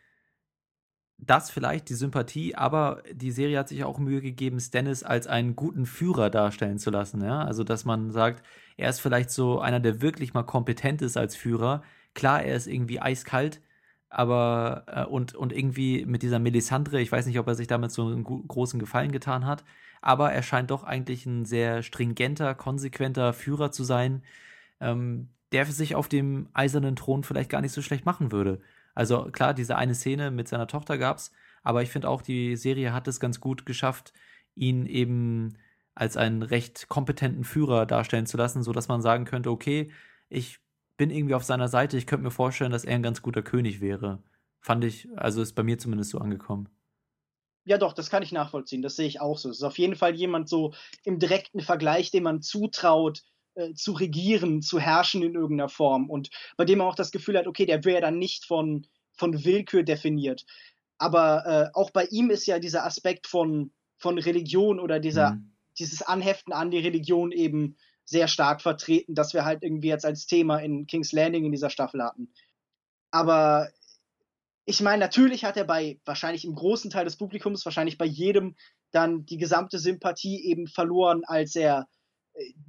Speaker 1: das vielleicht die Sympathie, aber die Serie hat sich auch Mühe gegeben, Stannis als einen guten Führer darstellen zu lassen. Ja? Also, dass man sagt, er ist vielleicht so einer, der wirklich mal kompetent ist als Führer. Klar, er ist irgendwie eiskalt, aber äh, und, und irgendwie mit dieser Melisandre, ich weiß nicht, ob er sich damit so einen großen Gefallen getan hat, aber er scheint doch eigentlich ein sehr stringenter, konsequenter Führer zu sein, ähm, der sich auf dem eisernen Thron vielleicht gar nicht so schlecht machen würde. Also klar, diese eine Szene mit seiner Tochter gab's, aber ich finde auch, die Serie hat es ganz gut geschafft, ihn eben als einen recht kompetenten Führer darstellen zu lassen, sodass man sagen könnte, okay, ich bin irgendwie auf seiner Seite, ich könnte mir vorstellen, dass er ein ganz guter König wäre. Fand ich, also ist bei mir zumindest so angekommen.
Speaker 2: Ja, doch, das kann ich nachvollziehen. Das sehe ich auch so. Es ist auf jeden Fall jemand so im direkten Vergleich, dem man zutraut, äh, zu regieren, zu herrschen in irgendeiner Form und bei dem man auch das Gefühl hat, okay, der wäre dann nicht von, von Willkür definiert. Aber äh, auch bei ihm ist ja dieser Aspekt von, von Religion oder dieser, mhm. dieses Anheften an die Religion eben sehr stark vertreten, dass wir halt irgendwie jetzt als Thema in King's Landing in dieser Staffel hatten. Aber ich meine, natürlich hat er bei wahrscheinlich im großen Teil des Publikums, wahrscheinlich bei jedem dann die gesamte Sympathie eben verloren, als er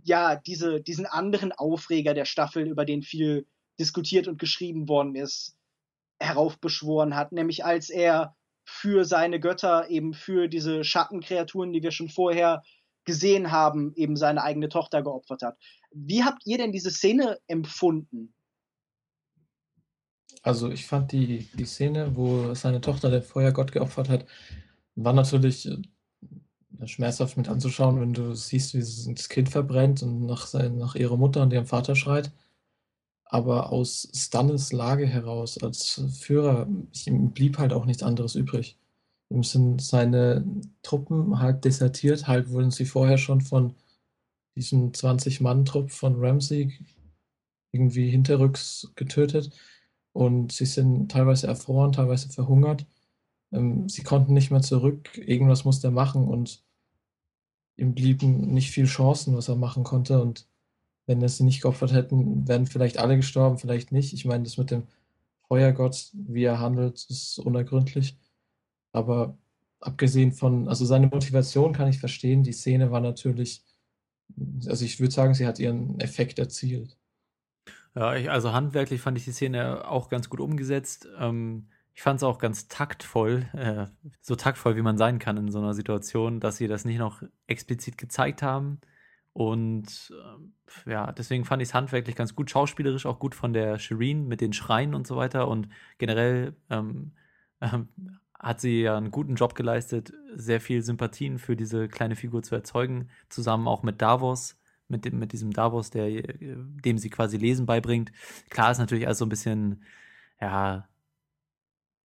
Speaker 2: ja, diese, diesen anderen Aufreger der Staffel, über den viel diskutiert und geschrieben worden ist, heraufbeschworen hat, nämlich als er für seine Götter, eben für diese Schattenkreaturen, die wir schon vorher gesehen haben, eben seine eigene Tochter geopfert hat. Wie habt ihr denn diese Szene empfunden?
Speaker 3: Also ich fand die, die Szene, wo seine Tochter der Feuergott geopfert hat, war natürlich schmerzhaft mit anzuschauen, wenn du siehst, wie das Kind verbrennt und nach, sein, nach ihrer Mutter und ihrem Vater schreit. Aber aus Stannis Lage heraus als Führer ihm blieb halt auch nichts anderes übrig. Ihm sind seine Truppen halb desertiert, halb wurden sie vorher schon von diesem 20-Mann-Trupp von Ramsey irgendwie hinterrücks getötet und sie sind teilweise erfroren, teilweise verhungert. Ähm, sie konnten nicht mehr zurück, irgendwas musste er machen und ihm blieben nicht viel Chancen, was er machen konnte. Und wenn er sie nicht geopfert hätten, wären vielleicht alle gestorben, vielleicht nicht. Ich meine, das mit dem Feuergott, wie er handelt, ist unergründlich. Aber abgesehen von, also seine Motivation kann ich verstehen. Die Szene war natürlich, also ich würde sagen, sie hat ihren Effekt erzielt.
Speaker 1: Ja, ich, also handwerklich fand ich die Szene auch ganz gut umgesetzt. Ähm, ich fand es auch ganz taktvoll, äh, so taktvoll, wie man sein kann in so einer Situation, dass sie das nicht noch explizit gezeigt haben. Und äh, ja, deswegen fand ich es handwerklich ganz gut, schauspielerisch auch gut von der Shireen mit den Schreien und so weiter. Und generell ähm, ähm, hat sie ja einen guten Job geleistet, sehr viel Sympathien für diese kleine Figur zu erzeugen, zusammen auch mit Davos, mit, dem, mit diesem Davos, der, äh, dem sie quasi Lesen beibringt. Klar ist natürlich alles so ein bisschen, ja,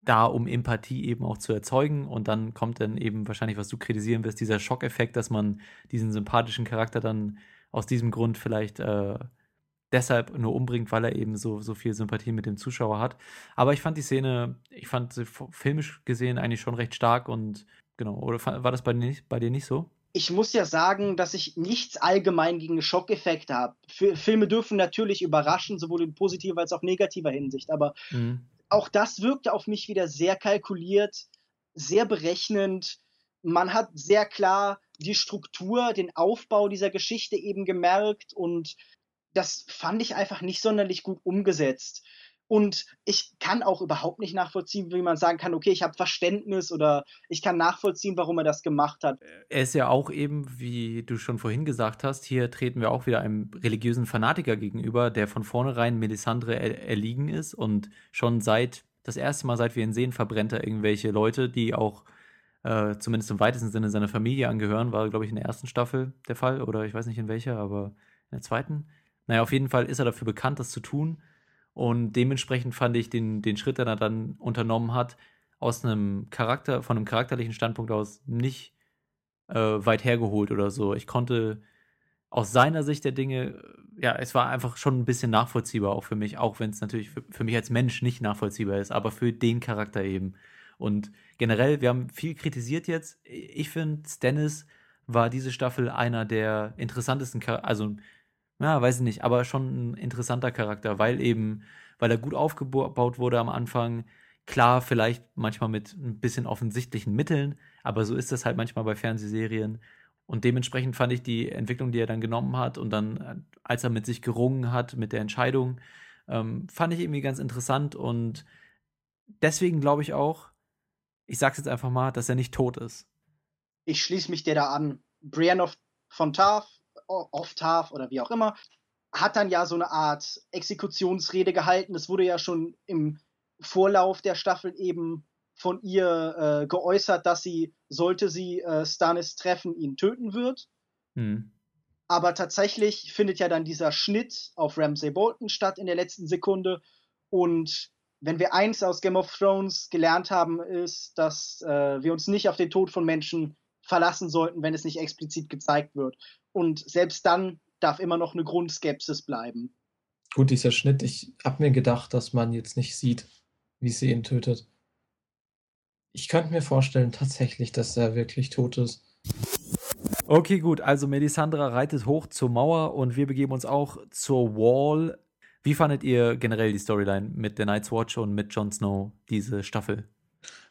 Speaker 1: da, um Empathie eben auch zu erzeugen. Und dann kommt dann eben wahrscheinlich, was du kritisieren wirst, dieser Schockeffekt, dass man diesen sympathischen Charakter dann aus diesem Grund vielleicht äh, deshalb nur umbringt, weil er eben so, so viel Sympathie mit dem Zuschauer hat. Aber ich fand die Szene, ich fand sie filmisch gesehen eigentlich schon recht stark und genau, oder war das bei dir nicht, bei dir nicht so?
Speaker 2: ich muss ja sagen, dass ich nichts allgemein gegen Schockeffekte habe. Filme dürfen natürlich überraschen, sowohl in positiver als auch negativer Hinsicht, aber mhm auch das wirkte auf mich wieder sehr kalkuliert, sehr berechnend. Man hat sehr klar die Struktur, den Aufbau dieser Geschichte eben gemerkt und das fand ich einfach nicht sonderlich gut umgesetzt. Und ich kann auch überhaupt nicht nachvollziehen, wie man sagen kann, okay, ich habe Verständnis oder ich kann nachvollziehen, warum er das gemacht hat.
Speaker 1: Er ist ja auch eben, wie du schon vorhin gesagt hast, hier treten wir auch wieder einem religiösen Fanatiker gegenüber, der von vornherein Melisandre er erliegen ist und schon seit, das erste Mal, seit wir ihn sehen, verbrennt er irgendwelche Leute, die auch äh, zumindest im weitesten Sinne seiner Familie angehören, war, glaube ich, in der ersten Staffel der Fall oder ich weiß nicht in welcher, aber in der zweiten. Naja, auf jeden Fall ist er dafür bekannt, das zu tun und dementsprechend fand ich den, den Schritt, den er dann unternommen hat, aus einem Charakter, von einem charakterlichen Standpunkt aus nicht äh, weit hergeholt oder so. Ich konnte aus seiner Sicht der Dinge, ja, es war einfach schon ein bisschen nachvollziehbar auch für mich, auch wenn es natürlich für, für mich als Mensch nicht nachvollziehbar ist, aber für den Charakter eben. Und generell, wir haben viel kritisiert jetzt. Ich finde, Stannis war diese Staffel einer der interessantesten, also ja, weiß ich nicht, aber schon ein interessanter Charakter, weil eben, weil er gut aufgebaut wurde am Anfang. Klar, vielleicht manchmal mit ein bisschen offensichtlichen Mitteln, aber so ist das halt manchmal bei Fernsehserien. Und dementsprechend fand ich die Entwicklung, die er dann genommen hat und dann, als er mit sich gerungen hat, mit der Entscheidung, ähm, fand ich irgendwie ganz interessant und deswegen glaube ich auch, ich sag's jetzt einfach mal, dass er nicht tot ist.
Speaker 2: Ich schließe mich dir da an. Brienne of, von Tarf, of Tarf oder wie auch immer, hat dann ja so eine Art Exekutionsrede gehalten. Das wurde ja schon im Vorlauf der Staffel eben von ihr äh, geäußert, dass sie, sollte sie äh, Stannis treffen, ihn töten wird. Hm. Aber tatsächlich findet ja dann dieser Schnitt auf Ramsay Bolton statt in der letzten Sekunde. Und wenn wir eins aus Game of Thrones gelernt haben, ist, dass äh, wir uns nicht auf den Tod von Menschen verlassen sollten, wenn es nicht explizit gezeigt wird. Und selbst dann darf immer noch eine Grundskepsis bleiben.
Speaker 3: Gut, dieser Schnitt, ich habe mir gedacht, dass man jetzt nicht sieht, wie sie ihn tötet. Ich könnte mir vorstellen, tatsächlich, dass er wirklich tot ist.
Speaker 1: Okay, gut. Also Melisandre reitet hoch zur Mauer und wir begeben uns auch zur Wall. Wie fandet ihr generell die Storyline mit der Night's Watch und mit Jon Snow, diese Staffel?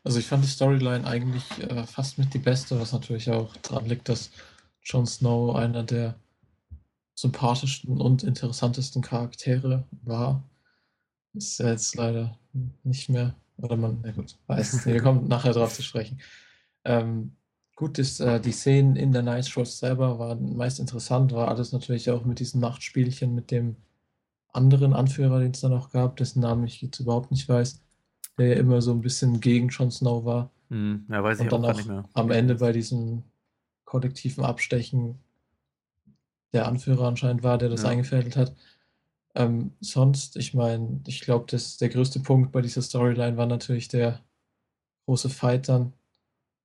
Speaker 3: Also ich fand die Storyline eigentlich äh, fast mit die beste, was natürlich auch daran liegt, dass Jon Snow einer der sympathischsten und interessantesten Charaktere war. Ist ja jetzt leider nicht mehr. Oder man, na gut, weiß es nicht. Wir kommen nachher drauf zu sprechen. Ähm, gut, ist, äh, die Szenen in der Night Shot selber waren meist interessant, war alles natürlich auch mit diesen Nachtspielchen mit dem anderen Anführer, den es dann auch gab, dessen Namen ich jetzt überhaupt nicht weiß, der ja immer so ein bisschen gegen Jon Snow war.
Speaker 1: Hm, ja, weiß ich
Speaker 3: Und dann
Speaker 1: auch,
Speaker 3: auch
Speaker 1: nicht mehr.
Speaker 3: am Ende bei diesem kollektiven Abstechen der Anführer anscheinend war, der das
Speaker 1: Ja.
Speaker 3: eingefädelt hat. Ähm, sonst, ich meine, ich glaube, der größte Punkt bei dieser Storyline war natürlich der große Fight dann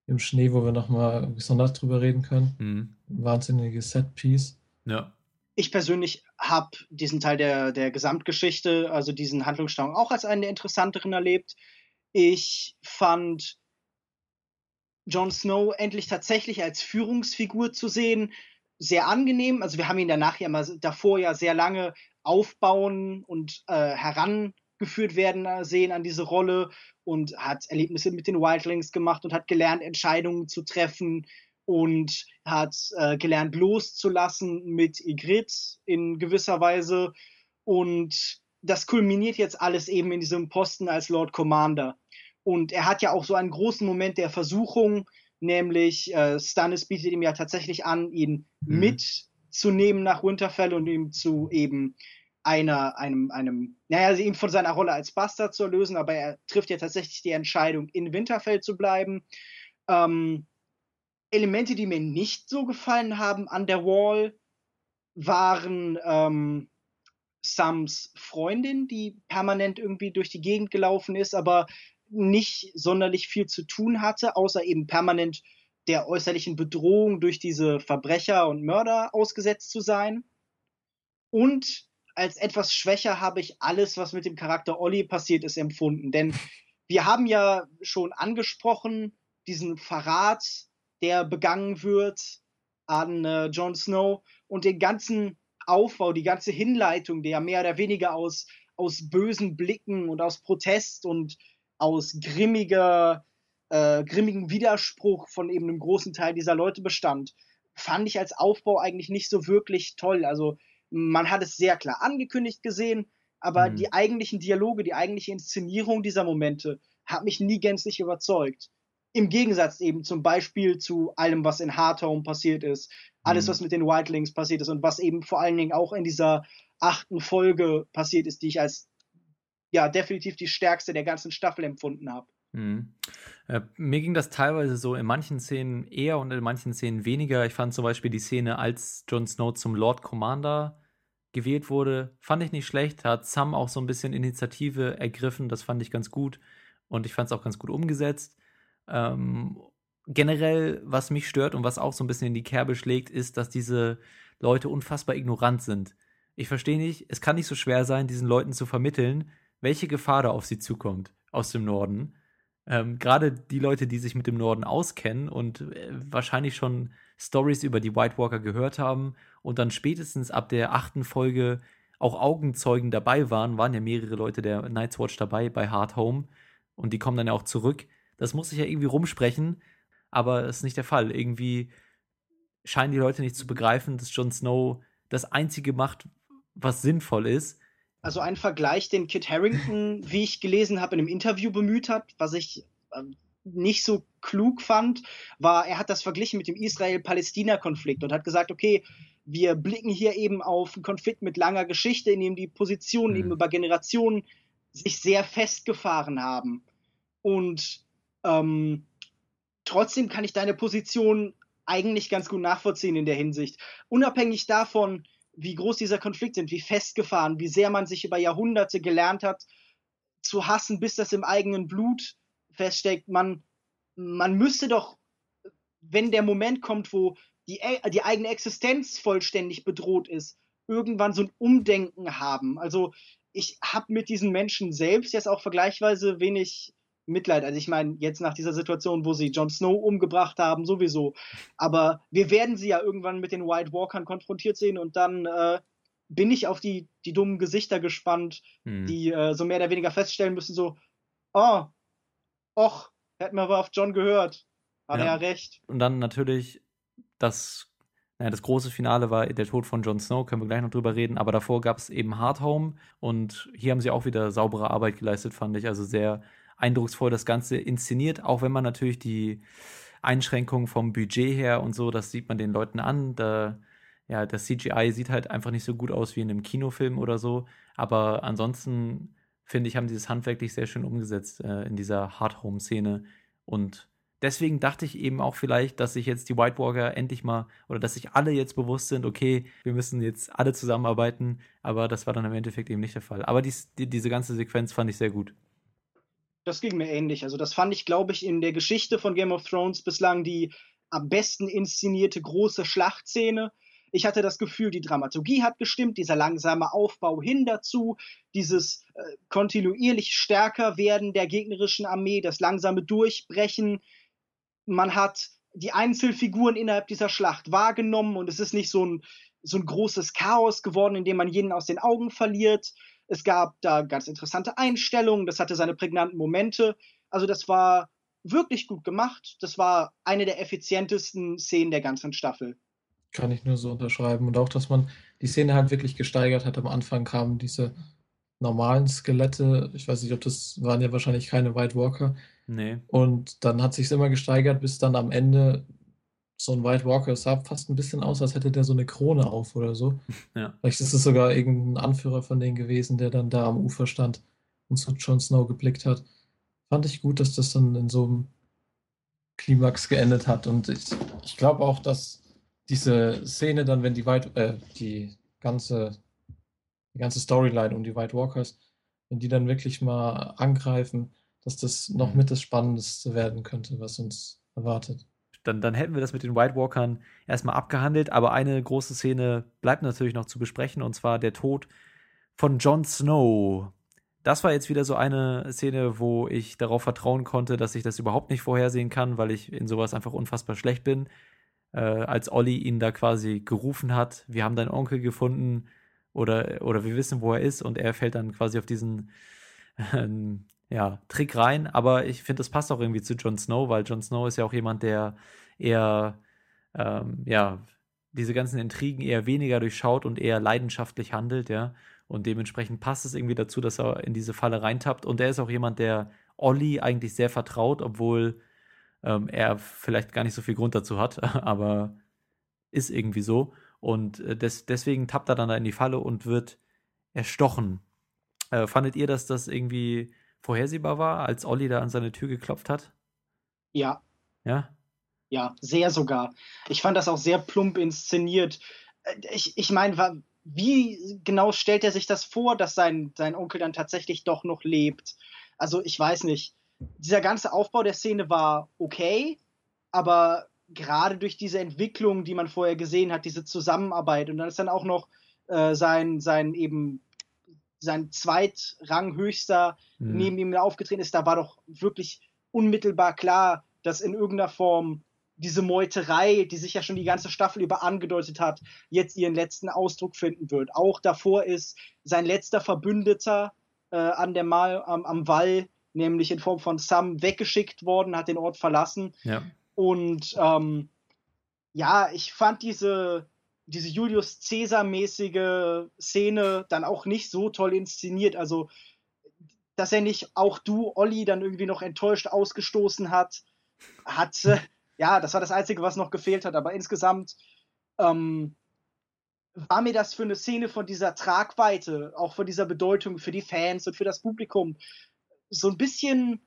Speaker 3: im Schnee, wo wir nochmal gesondert drüber reden können.
Speaker 1: Hm.
Speaker 3: Wahnsinniges Set-Piece.
Speaker 1: Ja.
Speaker 2: Ich persönlich habe diesen Teil der, der Gesamtgeschichte, also diesen Handlungsstrang, auch als einen der interessanteren erlebt. Ich fand Jon Snow endlich tatsächlich als Führungsfigur zu sehen sehr angenehm. Also wir haben ihn danach ja mal davor ja sehr lange aufbauen und äh, herangeführt werden äh, sehen an diese Rolle und hat Erlebnisse mit den Wildlings gemacht und hat gelernt, Entscheidungen zu treffen und hat äh, gelernt loszulassen mit Ygritte in gewisser Weise und das kulminiert jetzt alles eben in diesem Posten als Lord Commander. Und er hat ja auch so einen großen Moment der Versuchung, nämlich äh, Stannis bietet ihm ja tatsächlich an, ihn mhm. mitzunehmen nach Winterfell und ihm zu eben einer, einem, einem, naja, also ihm von seiner Rolle als Bastard zu erlösen, aber er trifft ja tatsächlich die Entscheidung, in Winterfell zu bleiben. Ähm, Elemente, die mir nicht so gefallen haben an der Wall, waren ähm, Sams Freundin, die permanent irgendwie durch die Gegend gelaufen ist, aber nicht sonderlich viel zu tun hatte, außer eben permanent der äußerlichen Bedrohung durch diese Verbrecher und Mörder ausgesetzt zu sein. Und als etwas schwächer habe ich alles, was mit dem Charakter Olli passiert ist, empfunden. Denn wir haben ja schon angesprochen, diesen Verrat, der begangen wird an äh, Jon Snow und den ganzen Aufbau, die ganze Hinleitung, der mehr oder weniger aus, aus bösen Blicken und aus Protest und aus grimmiger, äh, grimmigem Widerspruch von eben einem großen Teil dieser Leute bestand, fand ich als Aufbau eigentlich nicht so wirklich toll. Also man hat es sehr klar angekündigt gesehen, aber mhm. die eigentlichen Dialoge, die eigentliche Inszenierung dieser Momente hat mich nie gänzlich überzeugt. Im Gegensatz eben zum Beispiel zu allem, was in Hardhome passiert ist, alles, mhm. was mit den Wildlings passiert ist und was eben vor allen Dingen auch in dieser achten Folge passiert ist, die ich als ja definitiv die stärkste der ganzen Staffel empfunden habe.
Speaker 1: Mhm. Äh, mir ging das teilweise so in manchen Szenen eher und in manchen Szenen weniger. Ich fand zum Beispiel die Szene, als Jon Snow zum Lord Commander gewählt wurde, fand ich nicht schlecht. Da hat Sam auch so ein bisschen Initiative ergriffen. Das fand ich ganz gut. Und ich fand es auch ganz gut umgesetzt. Ähm, generell, was mich stört und was auch so ein bisschen in die Kerbe schlägt, ist, dass diese Leute unfassbar ignorant sind. Ich verstehe nicht, es kann nicht so schwer sein, diesen Leuten zu vermitteln, welche Gefahr da auf sie zukommt aus dem Norden. ähm, gerade die Leute, die sich mit dem Norden auskennen und äh, wahrscheinlich schon Stories über die White Walker gehört haben und dann spätestens ab der achten Folge auch Augenzeugen dabei waren, waren ja mehrere Leute der Night's Watch dabei bei Hard Home und die kommen dann ja auch zurück. Das muss sich ja irgendwie rumsprechen, aber das ist nicht der Fall. Irgendwie scheinen die Leute nicht zu begreifen, dass Jon Snow das Einzige macht, was sinnvoll ist.
Speaker 2: Also ein Vergleich, den Kit Harrington, wie ich gelesen habe, in einem Interview bemüht hat, was ich äh, nicht so klug fand, war, er hat das verglichen mit dem Israel-Palästina-Konflikt und hat gesagt, okay, wir blicken hier eben auf einen Konflikt mit langer Geschichte, in dem die Positionen mhm. eben über Generationen sich sehr festgefahren haben. Und ähm, trotzdem kann ich deine Position eigentlich ganz gut nachvollziehen in der Hinsicht. Unabhängig davon, wie groß dieser Konflikt sind, wie festgefahren, wie sehr man sich über Jahrhunderte gelernt hat zu hassen, bis das im eigenen Blut feststeckt. Man, man müsste doch, wenn der Moment kommt, wo die, die eigene Existenz vollständig bedroht ist, irgendwann so ein Umdenken haben. Also ich habe mit diesen Menschen selbst jetzt auch vergleichsweise wenig Mitleid. Also ich meine, jetzt nach dieser Situation, wo sie Jon Snow umgebracht haben, sowieso. Aber wir werden sie ja irgendwann mit den White Walkern konfrontiert sehen und dann äh, bin ich auf die, die dummen Gesichter gespannt, hm. die äh, so mehr oder weniger feststellen müssen, so, oh, och, hätten wir aber auf John gehört. Hat ja. er ja recht.
Speaker 1: Und dann natürlich das naja, das große Finale war der Tod von Jon Snow, können wir gleich noch drüber reden, aber davor gab es eben Hard Home und hier haben sie auch wieder saubere Arbeit geleistet, fand ich. Also sehr eindrucksvoll das Ganze inszeniert, auch wenn man natürlich die Einschränkungen vom Budget her und so, das sieht man den Leuten an. Da, ja, das CGI sieht halt einfach nicht so gut aus wie in einem Kinofilm oder so. Aber ansonsten finde ich, haben sie das handwerklich sehr schön umgesetzt äh, in dieser Hard Home Szene. Und deswegen dachte ich eben auch vielleicht, dass sich jetzt die White Walker endlich mal oder dass sich alle jetzt bewusst sind, okay, wir müssen jetzt alle zusammenarbeiten. Aber das war dann im Endeffekt eben nicht der Fall. Aber dies, die, diese ganze Sequenz fand ich sehr gut.
Speaker 2: Das ging mir ähnlich. Also das fand ich, glaube ich, in der Geschichte von Game of Thrones bislang die am besten inszenierte große Schlachtszene. Ich hatte das Gefühl, die Dramaturgie hat gestimmt, dieser langsame Aufbau hin dazu, dieses äh, kontinuierlich stärker werden der gegnerischen Armee, das langsame Durchbrechen. Man hat die Einzelfiguren innerhalb dieser Schlacht wahrgenommen und es ist nicht so ein, so ein großes Chaos geworden, in dem man jeden aus den Augen verliert. Es gab da ganz interessante Einstellungen, das hatte seine prägnanten Momente. Also das war wirklich gut gemacht. Das war eine der effizientesten Szenen der ganzen Staffel.
Speaker 3: Kann ich nur so unterschreiben. Und auch, dass man die Szene halt wirklich gesteigert hat. Am Anfang kamen diese normalen Skelette. Ich weiß nicht, ob das waren ja wahrscheinlich keine White Walker.
Speaker 1: Nee.
Speaker 3: Und dann hat sich immer gesteigert, bis dann am Ende so ein White Walker. Es sah fast ein bisschen aus, als hätte der so eine Krone auf oder so.
Speaker 1: Ja.
Speaker 3: Vielleicht ist es sogar irgendein Anführer von denen gewesen, der dann da am Ufer stand und zu Jon Snow geblickt hat. Fand ich gut, dass das dann in so einem Klimax geendet hat. Und ich, ich glaube auch, dass diese Szene dann, wenn die White, äh, die ganze, die ganze Storyline um die White Walkers, wenn die dann wirklich mal angreifen, dass das noch mhm. mit das Spannendste werden könnte, was uns erwartet
Speaker 1: dann, dann hätten wir das mit den White Walkern erstmal abgehandelt. Aber eine große Szene bleibt natürlich noch zu besprechen, und zwar der Tod von Jon Snow. Das war jetzt wieder so eine Szene, wo ich darauf vertrauen konnte, dass ich das überhaupt nicht vorhersehen kann, weil ich in sowas einfach unfassbar schlecht bin. Äh, als Olli ihn da quasi gerufen hat, wir haben deinen Onkel gefunden oder, oder wir wissen, wo er ist und er fällt dann quasi auf diesen äh, ja, Trick rein, aber ich finde, das passt auch irgendwie zu Jon Snow, weil Jon Snow ist ja auch jemand, der eher, ähm, ja, diese ganzen Intrigen eher weniger durchschaut und eher leidenschaftlich handelt, ja. Und dementsprechend passt es irgendwie dazu, dass er in diese Falle reintappt. Und er ist auch jemand, der Olli eigentlich sehr vertraut, obwohl ähm, er vielleicht gar nicht so viel Grund dazu hat, aber ist irgendwie so. Und äh, des, deswegen tappt er dann da in die Falle und wird erstochen. Äh, fandet ihr, dass das irgendwie vorhersehbar war, als Olli da an seine Tür geklopft hat?
Speaker 2: Ja.
Speaker 1: Ja?
Speaker 2: Ja, sehr sogar. Ich fand das auch sehr plump inszeniert. Äh, ich, ich meine, wie genau stellt er sich das vor, dass sein, sein Onkel dann tatsächlich doch noch lebt? Also, ich weiß nicht. Dieser ganze Aufbau der Szene war okay, aber gerade durch diese Entwicklung, die man vorher gesehen hat, diese Zusammenarbeit und dann ist dann auch noch äh, sein, sein eben sein zweitranghöchster mhm. neben ihm aufgetreten ist, da war doch wirklich unmittelbar klar, dass in irgendeiner Form diese Meuterei, die sich ja schon die ganze Staffel über angedeutet hat, jetzt ihren letzten Ausdruck finden wird. Auch davor ist sein letzter Verbündeter äh, an der Mal am, am Wall, nämlich in Form von Sam, weggeschickt worden, hat den Ort verlassen.
Speaker 1: Ja.
Speaker 2: Und ähm, ja, ich fand diese, diese Julius Caesar-mäßige Szene dann auch nicht so toll inszeniert. Also, dass er nicht auch du, Olli, dann irgendwie noch enttäuscht ausgestoßen hat, hat, äh, ja, das war das Einzige, was noch gefehlt hat. Aber insgesamt ähm, war mir das für eine Szene von dieser Tragweite, auch von dieser Bedeutung für die Fans und für das Publikum, so ein bisschen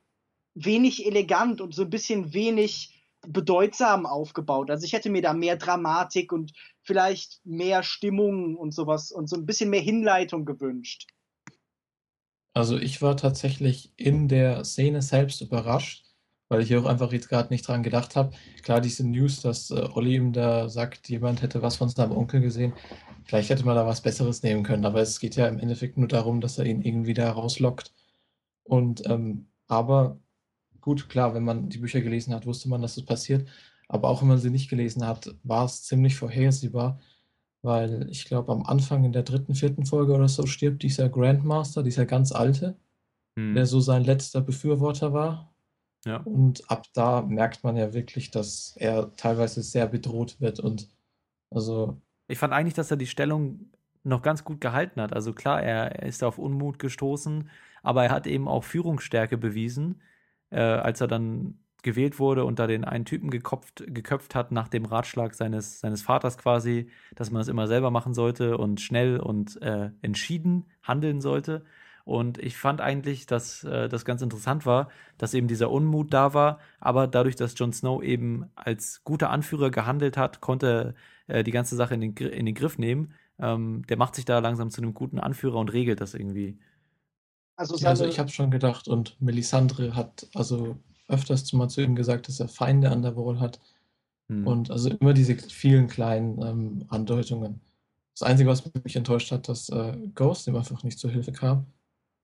Speaker 2: wenig elegant und so ein bisschen wenig bedeutsam aufgebaut. Also ich hätte mir da mehr Dramatik und vielleicht mehr Stimmung und sowas und so ein bisschen mehr Hinleitung gewünscht.
Speaker 3: Also ich war tatsächlich in der Szene selbst überrascht, weil ich auch einfach jetzt gerade nicht dran gedacht habe. Klar, diese News, dass äh, Olli ihm da sagt, jemand hätte was von seinem Onkel gesehen. Vielleicht hätte man da was Besseres nehmen können, aber es geht ja im Endeffekt nur darum, dass er ihn irgendwie da rauslockt. Und ähm, aber gut, klar, wenn man die Bücher gelesen hat, wusste man, dass es passiert. Aber auch wenn man sie nicht gelesen hat, war es ziemlich vorhersehbar, weil ich glaube, am Anfang in der dritten, vierten Folge oder so stirbt dieser Grandmaster, dieser ganz alte, hm. der so sein letzter Befürworter war.
Speaker 1: Ja.
Speaker 3: Und ab da merkt man ja wirklich, dass er teilweise sehr bedroht wird und also.
Speaker 1: Ich fand eigentlich, dass er die Stellung noch ganz gut gehalten hat. Also klar, er ist auf Unmut gestoßen, aber er hat eben auch Führungsstärke bewiesen, äh, als er dann gewählt wurde und da den einen Typen gekopft, geköpft hat nach dem Ratschlag seines, seines Vaters quasi, dass man das immer selber machen sollte und schnell und äh, entschieden handeln sollte. Und ich fand eigentlich, dass äh, das ganz interessant war, dass eben dieser Unmut da war, aber dadurch, dass Jon Snow eben als guter Anführer gehandelt hat, konnte äh, die ganze Sache in den, in den Griff nehmen. Ähm, der macht sich da langsam zu einem guten Anführer und regelt das irgendwie.
Speaker 3: Also, ja, also ich habe schon gedacht, und Melisandre hat also öfters mal zu ihm gesagt, dass er Feinde an der Wall hat. Hm. Und also immer diese vielen kleinen ähm, Andeutungen. Das Einzige, was mich enttäuscht hat, dass äh, Ghost ihm einfach nicht zur Hilfe kam.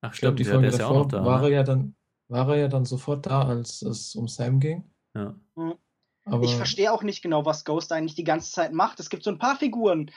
Speaker 1: Ach stimmt, ich glaub, die Folge
Speaker 3: davor ja da, war, ne? er ja dann, war er ja dann sofort da, als es um Sam ging.
Speaker 1: Ja.
Speaker 2: Hm. Aber ich verstehe auch nicht genau, was Ghost eigentlich die ganze Zeit macht. Es gibt so ein paar Figuren.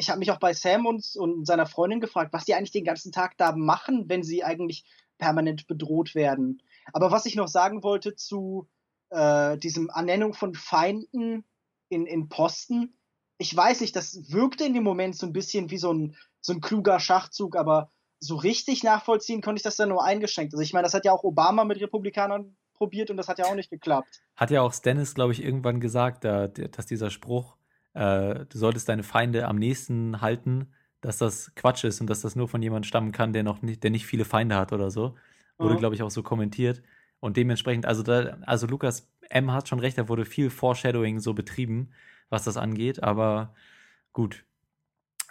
Speaker 2: Ich habe mich auch bei Sam und, und seiner Freundin gefragt, was die eigentlich den ganzen Tag da machen, wenn sie eigentlich permanent bedroht werden. Aber was ich noch sagen wollte zu äh, diesem Ernennung von Feinden in, in Posten, ich weiß nicht, das wirkte in dem Moment so ein bisschen wie so ein, so ein kluger Schachzug, aber so richtig nachvollziehen konnte ich das dann nur eingeschränkt. Also ich meine, das hat ja auch Obama mit Republikanern probiert und das hat ja auch nicht geklappt.
Speaker 1: Hat ja auch Stannis, glaube ich, irgendwann gesagt, dass dieser Spruch, äh, du solltest deine Feinde am nächsten halten, dass das Quatsch ist und dass das nur von jemandem stammen kann, der noch nicht, der nicht viele Feinde hat oder so. Wurde, mhm. glaube ich, auch so kommentiert. Und dementsprechend, also da, also Lukas M hat schon recht, da wurde viel Foreshadowing so betrieben, was das angeht, aber gut,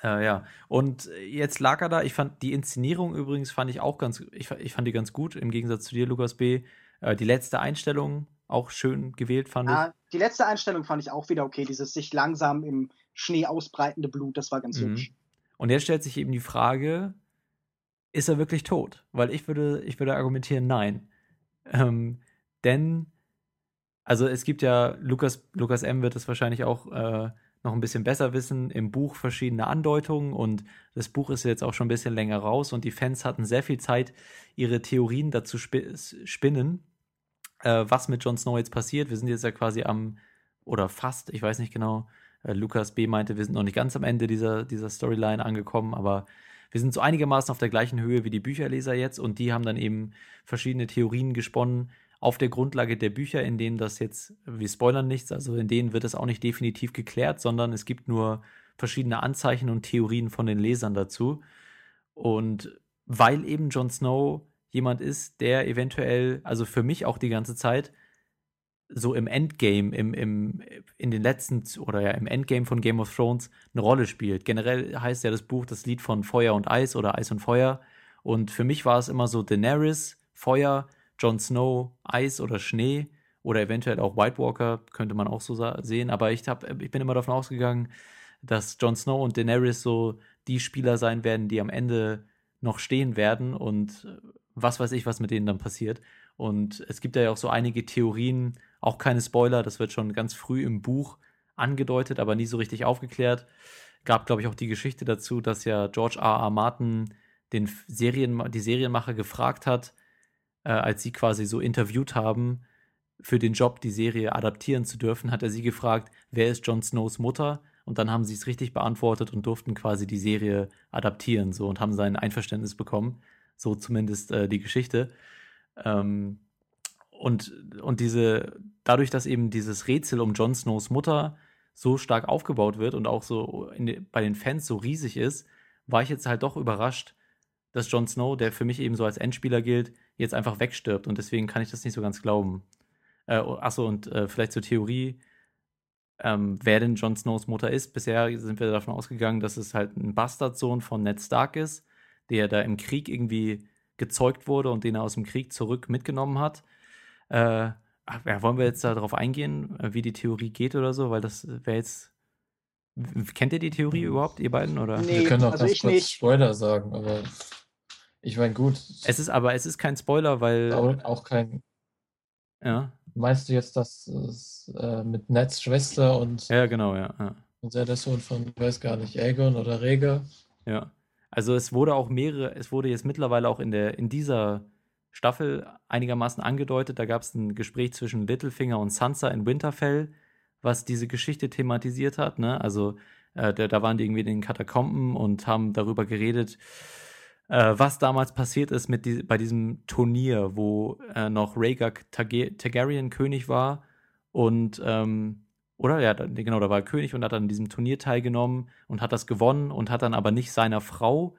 Speaker 1: äh, ja, und jetzt lag er da. Ich fand die Inszenierung übrigens fand ich auch ganz, ich, ich fand die ganz gut, im Gegensatz zu dir, Lukas B. Äh, die letzte Einstellung auch schön gewählt, fand
Speaker 2: ja, ich. Die letzte Einstellung fand ich auch wieder okay. Dieses sich langsam im Schnee ausbreitende Blut, das war ganz mhm. hübsch.
Speaker 1: Und jetzt stellt sich eben die Frage, ist er wirklich tot? Weil ich würde, ich würde argumentieren, nein. Ähm, denn, also es gibt ja, Lukas, Lukas M. wird es wahrscheinlich auch äh, noch ein bisschen besser wissen, im Buch verschiedene Andeutungen und das Buch ist jetzt auch schon ein bisschen länger raus und die Fans hatten sehr viel Zeit, ihre Theorien dazu spinnen, äh, was mit Jon Snow jetzt passiert. Wir sind jetzt ja quasi am, oder fast, ich weiß nicht genau, äh, Lukas B. meinte, wir sind noch nicht ganz am Ende dieser, dieser Storyline angekommen, aber wir sind so einigermaßen auf der gleichen Höhe wie die Bücherleser jetzt und die haben dann eben verschiedene Theorien gesponnen, auf der Grundlage der Bücher, in denen das jetzt, wir spoilern nichts, also in denen wird es auch nicht definitiv geklärt, sondern es gibt nur verschiedene Anzeichen und Theorien von den Lesern dazu. Und weil eben Jon Snow jemand ist, der eventuell, also für mich auch die ganze Zeit, so im Endgame, im, im, in den letzten, oder ja, im Endgame von Game of Thrones eine Rolle spielt. Generell heißt ja das Buch das Lied von Feuer und Eis oder Eis und Feuer. Und für mich war es immer so Daenerys, Feuer, Jon Snow Eis oder Schnee oder eventuell auch White Walker, könnte man auch so sehen. Aber ich, hab, ich bin immer davon ausgegangen, dass Jon Snow und Daenerys so die Spieler sein werden, die am Ende noch stehen werden und was weiß ich, was mit denen dann passiert. Und es gibt ja auch so einige Theorien, auch keine Spoiler, das wird schon ganz früh im Buch angedeutet, aber nie so richtig aufgeklärt. Gab, glaube ich, auch die Geschichte dazu, dass ja George R. R. Martin den Serien, die Serienmacher gefragt hat, äh, als sie quasi so interviewt haben, für den Job die Serie adaptieren zu dürfen, hat er sie gefragt, wer ist Jon Snows Mutter? Und dann haben sie es richtig beantwortet und durften quasi die Serie adaptieren so und haben sein Einverständnis bekommen. So zumindest äh, die Geschichte. Ähm, und, und diese, dadurch, dass eben dieses Rätsel um Jon Snows Mutter so stark aufgebaut wird und auch so in, bei den Fans so riesig ist, war ich jetzt halt doch überrascht, dass Jon Snow, der für mich eben so als Endspieler gilt, jetzt einfach wegstirbt. Und deswegen kann ich das nicht so ganz glauben. Äh, achso, und äh, vielleicht zur Theorie, ähm, wer denn Jon Snows Mutter ist. Bisher sind wir davon ausgegangen, dass es halt ein Bastardsohn von Ned Stark ist, der da im Krieg irgendwie gezeugt wurde und den er aus dem Krieg zurück mitgenommen hat. Äh, ja, wollen wir jetzt darauf eingehen, wie die Theorie geht oder so? Weil das wäre jetzt. Kennt ihr die Theorie überhaupt, ihr beiden? Oder?
Speaker 3: Nee, wir können auch also ganz kurz nicht. Spoiler sagen, aber ich meine, gut.
Speaker 1: Es ist aber, es ist kein Spoiler, weil.
Speaker 3: Auch kein.
Speaker 1: Ja.
Speaker 3: Meinst du jetzt, dass es äh, mit Nets Schwester und.
Speaker 1: Ja, genau, ja. ja.
Speaker 3: Und der Sohn von, ich weiß gar nicht, Aegon oder Rhaegar?
Speaker 1: Ja. Also es wurde auch mehrere, es wurde jetzt mittlerweile auch in der, in dieser Staffel einigermaßen angedeutet. Da gab es ein Gespräch zwischen Littlefinger und Sansa in Winterfell, was diese Geschichte thematisiert hat. Ne? Also äh, da, da waren die irgendwie in den Katakomben und haben darüber geredet, äh, was damals passiert ist mit die, bei diesem Turnier, wo äh, noch Rhaegar Targaryen König war und ähm, oder ja, genau, da war er König und hat an diesem Turnier teilgenommen und hat das gewonnen und hat dann aber nicht seiner Frau,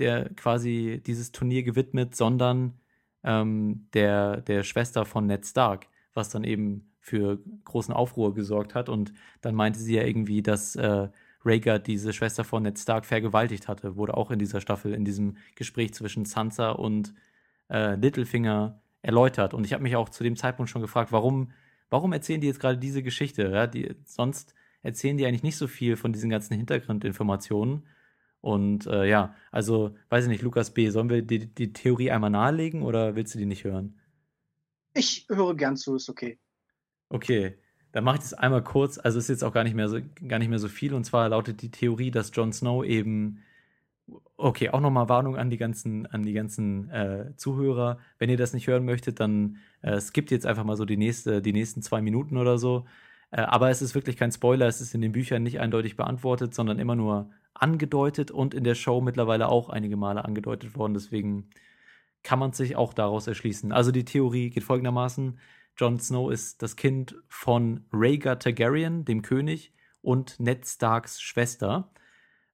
Speaker 1: der quasi dieses Turnier gewidmet, sondern ähm, der, der Schwester von Ned Stark, was dann eben für großen Aufruhr gesorgt hat. Und dann meinte sie ja irgendwie, dass äh, Rhaegar diese Schwester von Ned Stark vergewaltigt hatte, wurde auch in dieser Staffel, in diesem Gespräch zwischen Sansa und äh, Littlefinger erläutert. Und ich habe mich auch zu dem Zeitpunkt schon gefragt, warum, warum erzählen die jetzt gerade diese Geschichte? Ja? Die, sonst erzählen die eigentlich nicht so viel von diesen ganzen Hintergrundinformationen. Und äh, ja, also weiß ich nicht, Lukas B., sollen wir die, die Theorie einmal nahelegen oder willst du die nicht hören?
Speaker 2: Ich höre gern zu, ist okay.
Speaker 1: Okay. Dann mache ich das einmal kurz. Also ist jetzt auch gar nicht mehr so, gar nicht mehr so viel. Und zwar lautet die Theorie, dass Jon Snow eben Okay, auch nochmal Warnung an die ganzen, an die ganzen äh, Zuhörer. Wenn ihr das nicht hören möchtet, dann äh, skippt jetzt einfach mal so die, nächste, die nächsten zwei Minuten oder so. Äh, aber es ist wirklich kein Spoiler, es ist in den Büchern nicht eindeutig beantwortet, sondern immer nur angedeutet und in der Show mittlerweile auch einige Male angedeutet worden. Deswegen kann man sich auch daraus erschließen. Also die Theorie geht folgendermaßen: Jon Snow ist das Kind von Rhaegar Targaryen, dem König, und Ned Starks Schwester,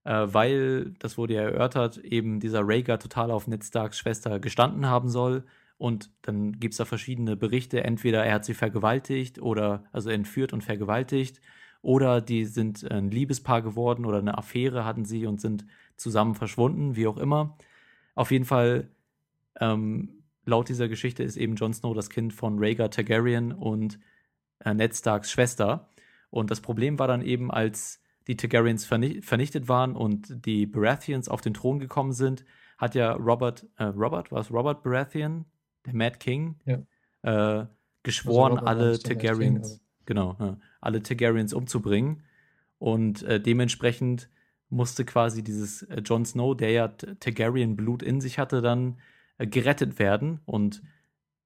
Speaker 1: äh, weil, das wurde ja erörtert, eben dieser Rhaegar total auf Ned Starks Schwester gestanden haben soll. Und dann gibt es da verschiedene Berichte. Entweder er hat sie vergewaltigt oder, also entführt und vergewaltigt, oder die sind ein Liebespaar geworden oder eine Affäre hatten sie und sind zusammen verschwunden, wie auch immer. Auf jeden Fall ähm, laut dieser Geschichte ist eben Jon Snow das Kind von Rhaegar Targaryen und äh, Ned Starks Schwester. Und das Problem war dann eben, als die Targaryens vernichtet waren und die Baratheons auf den Thron gekommen sind, hat ja Robert, äh, Robert, war es Robert Baratheon, der Mad King, ja. äh, geschworen, also alle Targaryens, genau, ja, alle Targaryens umzubringen. Und äh, dementsprechend musste quasi dieses äh, Jon Snow, der ja Targaryen-Blut in sich hatte, dann äh, gerettet werden. Und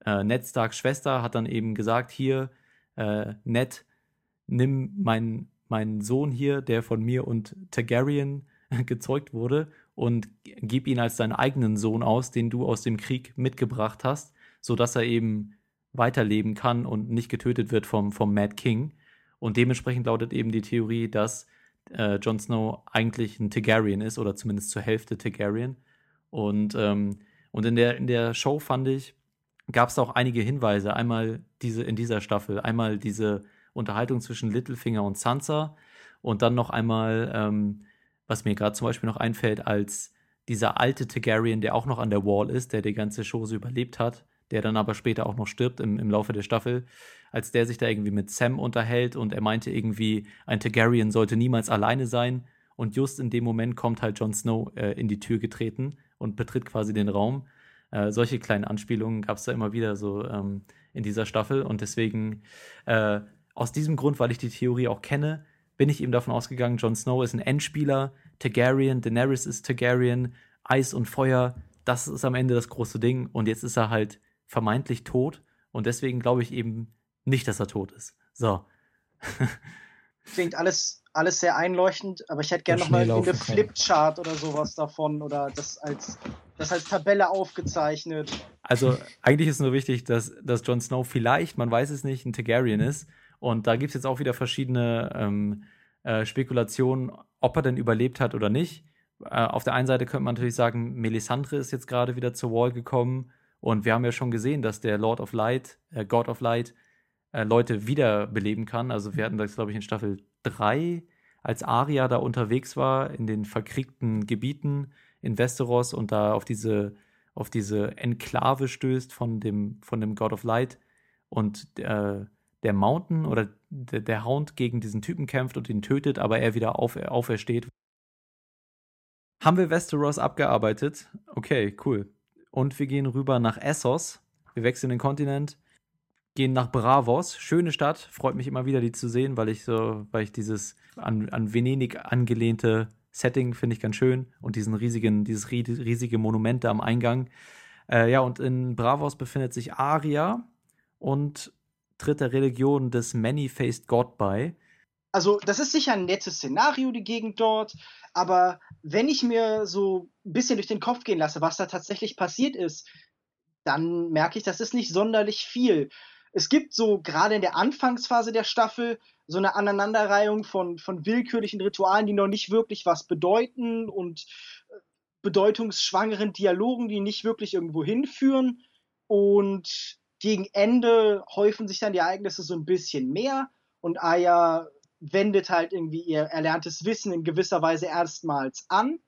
Speaker 1: äh, Ned Starks Schwester hat dann eben gesagt, hier, Ned, nimm meinen meinen Sohn hier, der von mir und Targaryen gezeugt wurde, und gib ihn als deinen eigenen Sohn aus, den du aus dem Krieg mitgebracht hast, sodass er eben weiterleben kann und nicht getötet wird vom, vom Mad King. Und dementsprechend lautet eben die Theorie, dass äh, Jon Snow eigentlich ein Targaryen ist oder zumindest zur Hälfte Targaryen. Und ähm, und in der, in der Show fand ich, gab es auch einige Hinweise. Einmal diese in dieser Staffel, einmal diese Unterhaltung zwischen Littlefinger und Sansa und dann noch einmal, ähm, was mir gerade zum Beispiel noch einfällt, als dieser alte Targaryen, der auch noch an der Wall ist, der die ganze Chose überlebt hat, der dann aber später auch noch stirbt im, im Laufe der Staffel, als der sich da irgendwie mit Sam unterhält und er meinte irgendwie, ein Targaryen sollte niemals alleine sein. Und just in dem Moment kommt halt Jon Snow äh, in die Tür getreten und betritt quasi den Raum. Äh, solche kleinen Anspielungen gab es da immer wieder so ähm, in dieser Staffel. Und deswegen, äh, aus diesem Grund, weil ich die Theorie auch kenne, bin ich eben davon ausgegangen, Jon Snow ist ein Endspieler, Targaryen, Daenerys ist Targaryen, Eis und Feuer, das ist am Ende das große Ding. Und jetzt ist er halt vermeintlich tot. Und deswegen glaube ich eben nicht, dass er tot ist. So.
Speaker 2: Klingt alles, alles sehr einleuchtend, aber ich hätte gerne nochmal eine Flipchart oder sowas davon oder das als, das als Tabelle aufgezeichnet.
Speaker 1: Also eigentlich ist nur wichtig, dass, dass Jon Snow vielleicht, man weiß es nicht, ein Targaryen ist. Und da gibt es jetzt auch wieder verschiedene ähm, äh, Spekulationen, ob er denn überlebt hat oder nicht. Äh, auf der einen Seite könnte man natürlich sagen, Melisandre ist jetzt gerade wieder zur Wall gekommen. Und wir haben ja schon gesehen, dass der Lord of Light, äh, God of Light, äh, Leute wiederbeleben kann. Also wir hatten das, glaube ich, in Staffel 3, als Arya da unterwegs war in den verkriegten Gebieten in Westeros und da auf diese, auf diese Enklave stößt von dem, von dem God of Light und äh, der Mountain oder der, der Hound gegen diesen Typen kämpft und ihn tötet, aber er wieder auf, aufersteht. Haben wir Westeros abgearbeitet? Okay, cool. Und wir gehen rüber nach Essos. Wir wechseln den Kontinent gehen nach Bravos. Schöne Stadt, freut mich immer wieder, die zu sehen, weil ich so, weil ich dieses an, an Venedig angelehnte Setting finde ich ganz schön und diesen riesigen, dieses riesige Monument da am Eingang. Äh, ja, und in Bravos befindet sich Aria und tritt der Religion des Many-Faced God bei.
Speaker 2: Also, das ist sicher ein nettes Szenario, die Gegend dort, aber wenn ich mir so ein bisschen durch den Kopf gehen lasse, was da tatsächlich passiert ist, dann merke ich, das ist nicht sonderlich viel es gibt so gerade in der Anfangsphase der Staffel so eine Aneinanderreihung von, von willkürlichen Ritualen, die noch nicht wirklich was bedeuten und äh, bedeutungsschwangeren Dialogen, die nicht wirklich irgendwo hinführen. Und gegen Ende häufen sich dann die Ereignisse so ein bisschen mehr und Aya wendet halt irgendwie ihr erlerntes Wissen in gewisser Weise erstmals an.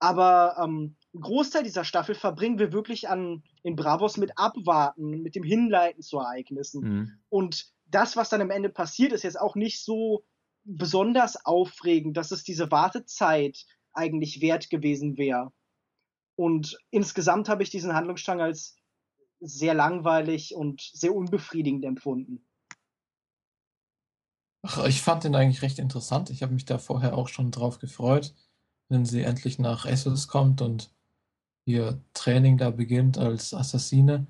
Speaker 2: Aber ähm, einen Großteil dieser Staffel verbringen wir wirklich an, in Bravos mit Abwarten, mit dem Hinleiten zu Ereignissen. Mhm. Und das, was dann am Ende passiert, ist jetzt auch nicht so besonders aufregend, dass es diese Wartezeit eigentlich wert gewesen wäre. Und insgesamt habe ich diesen Handlungsstrang als sehr langweilig und sehr unbefriedigend empfunden.
Speaker 3: Ach, ich fand den eigentlich recht interessant. Ich habe mich da vorher auch schon drauf gefreut, wenn sie endlich nach Essos kommt und ihr Training da beginnt als Assassine.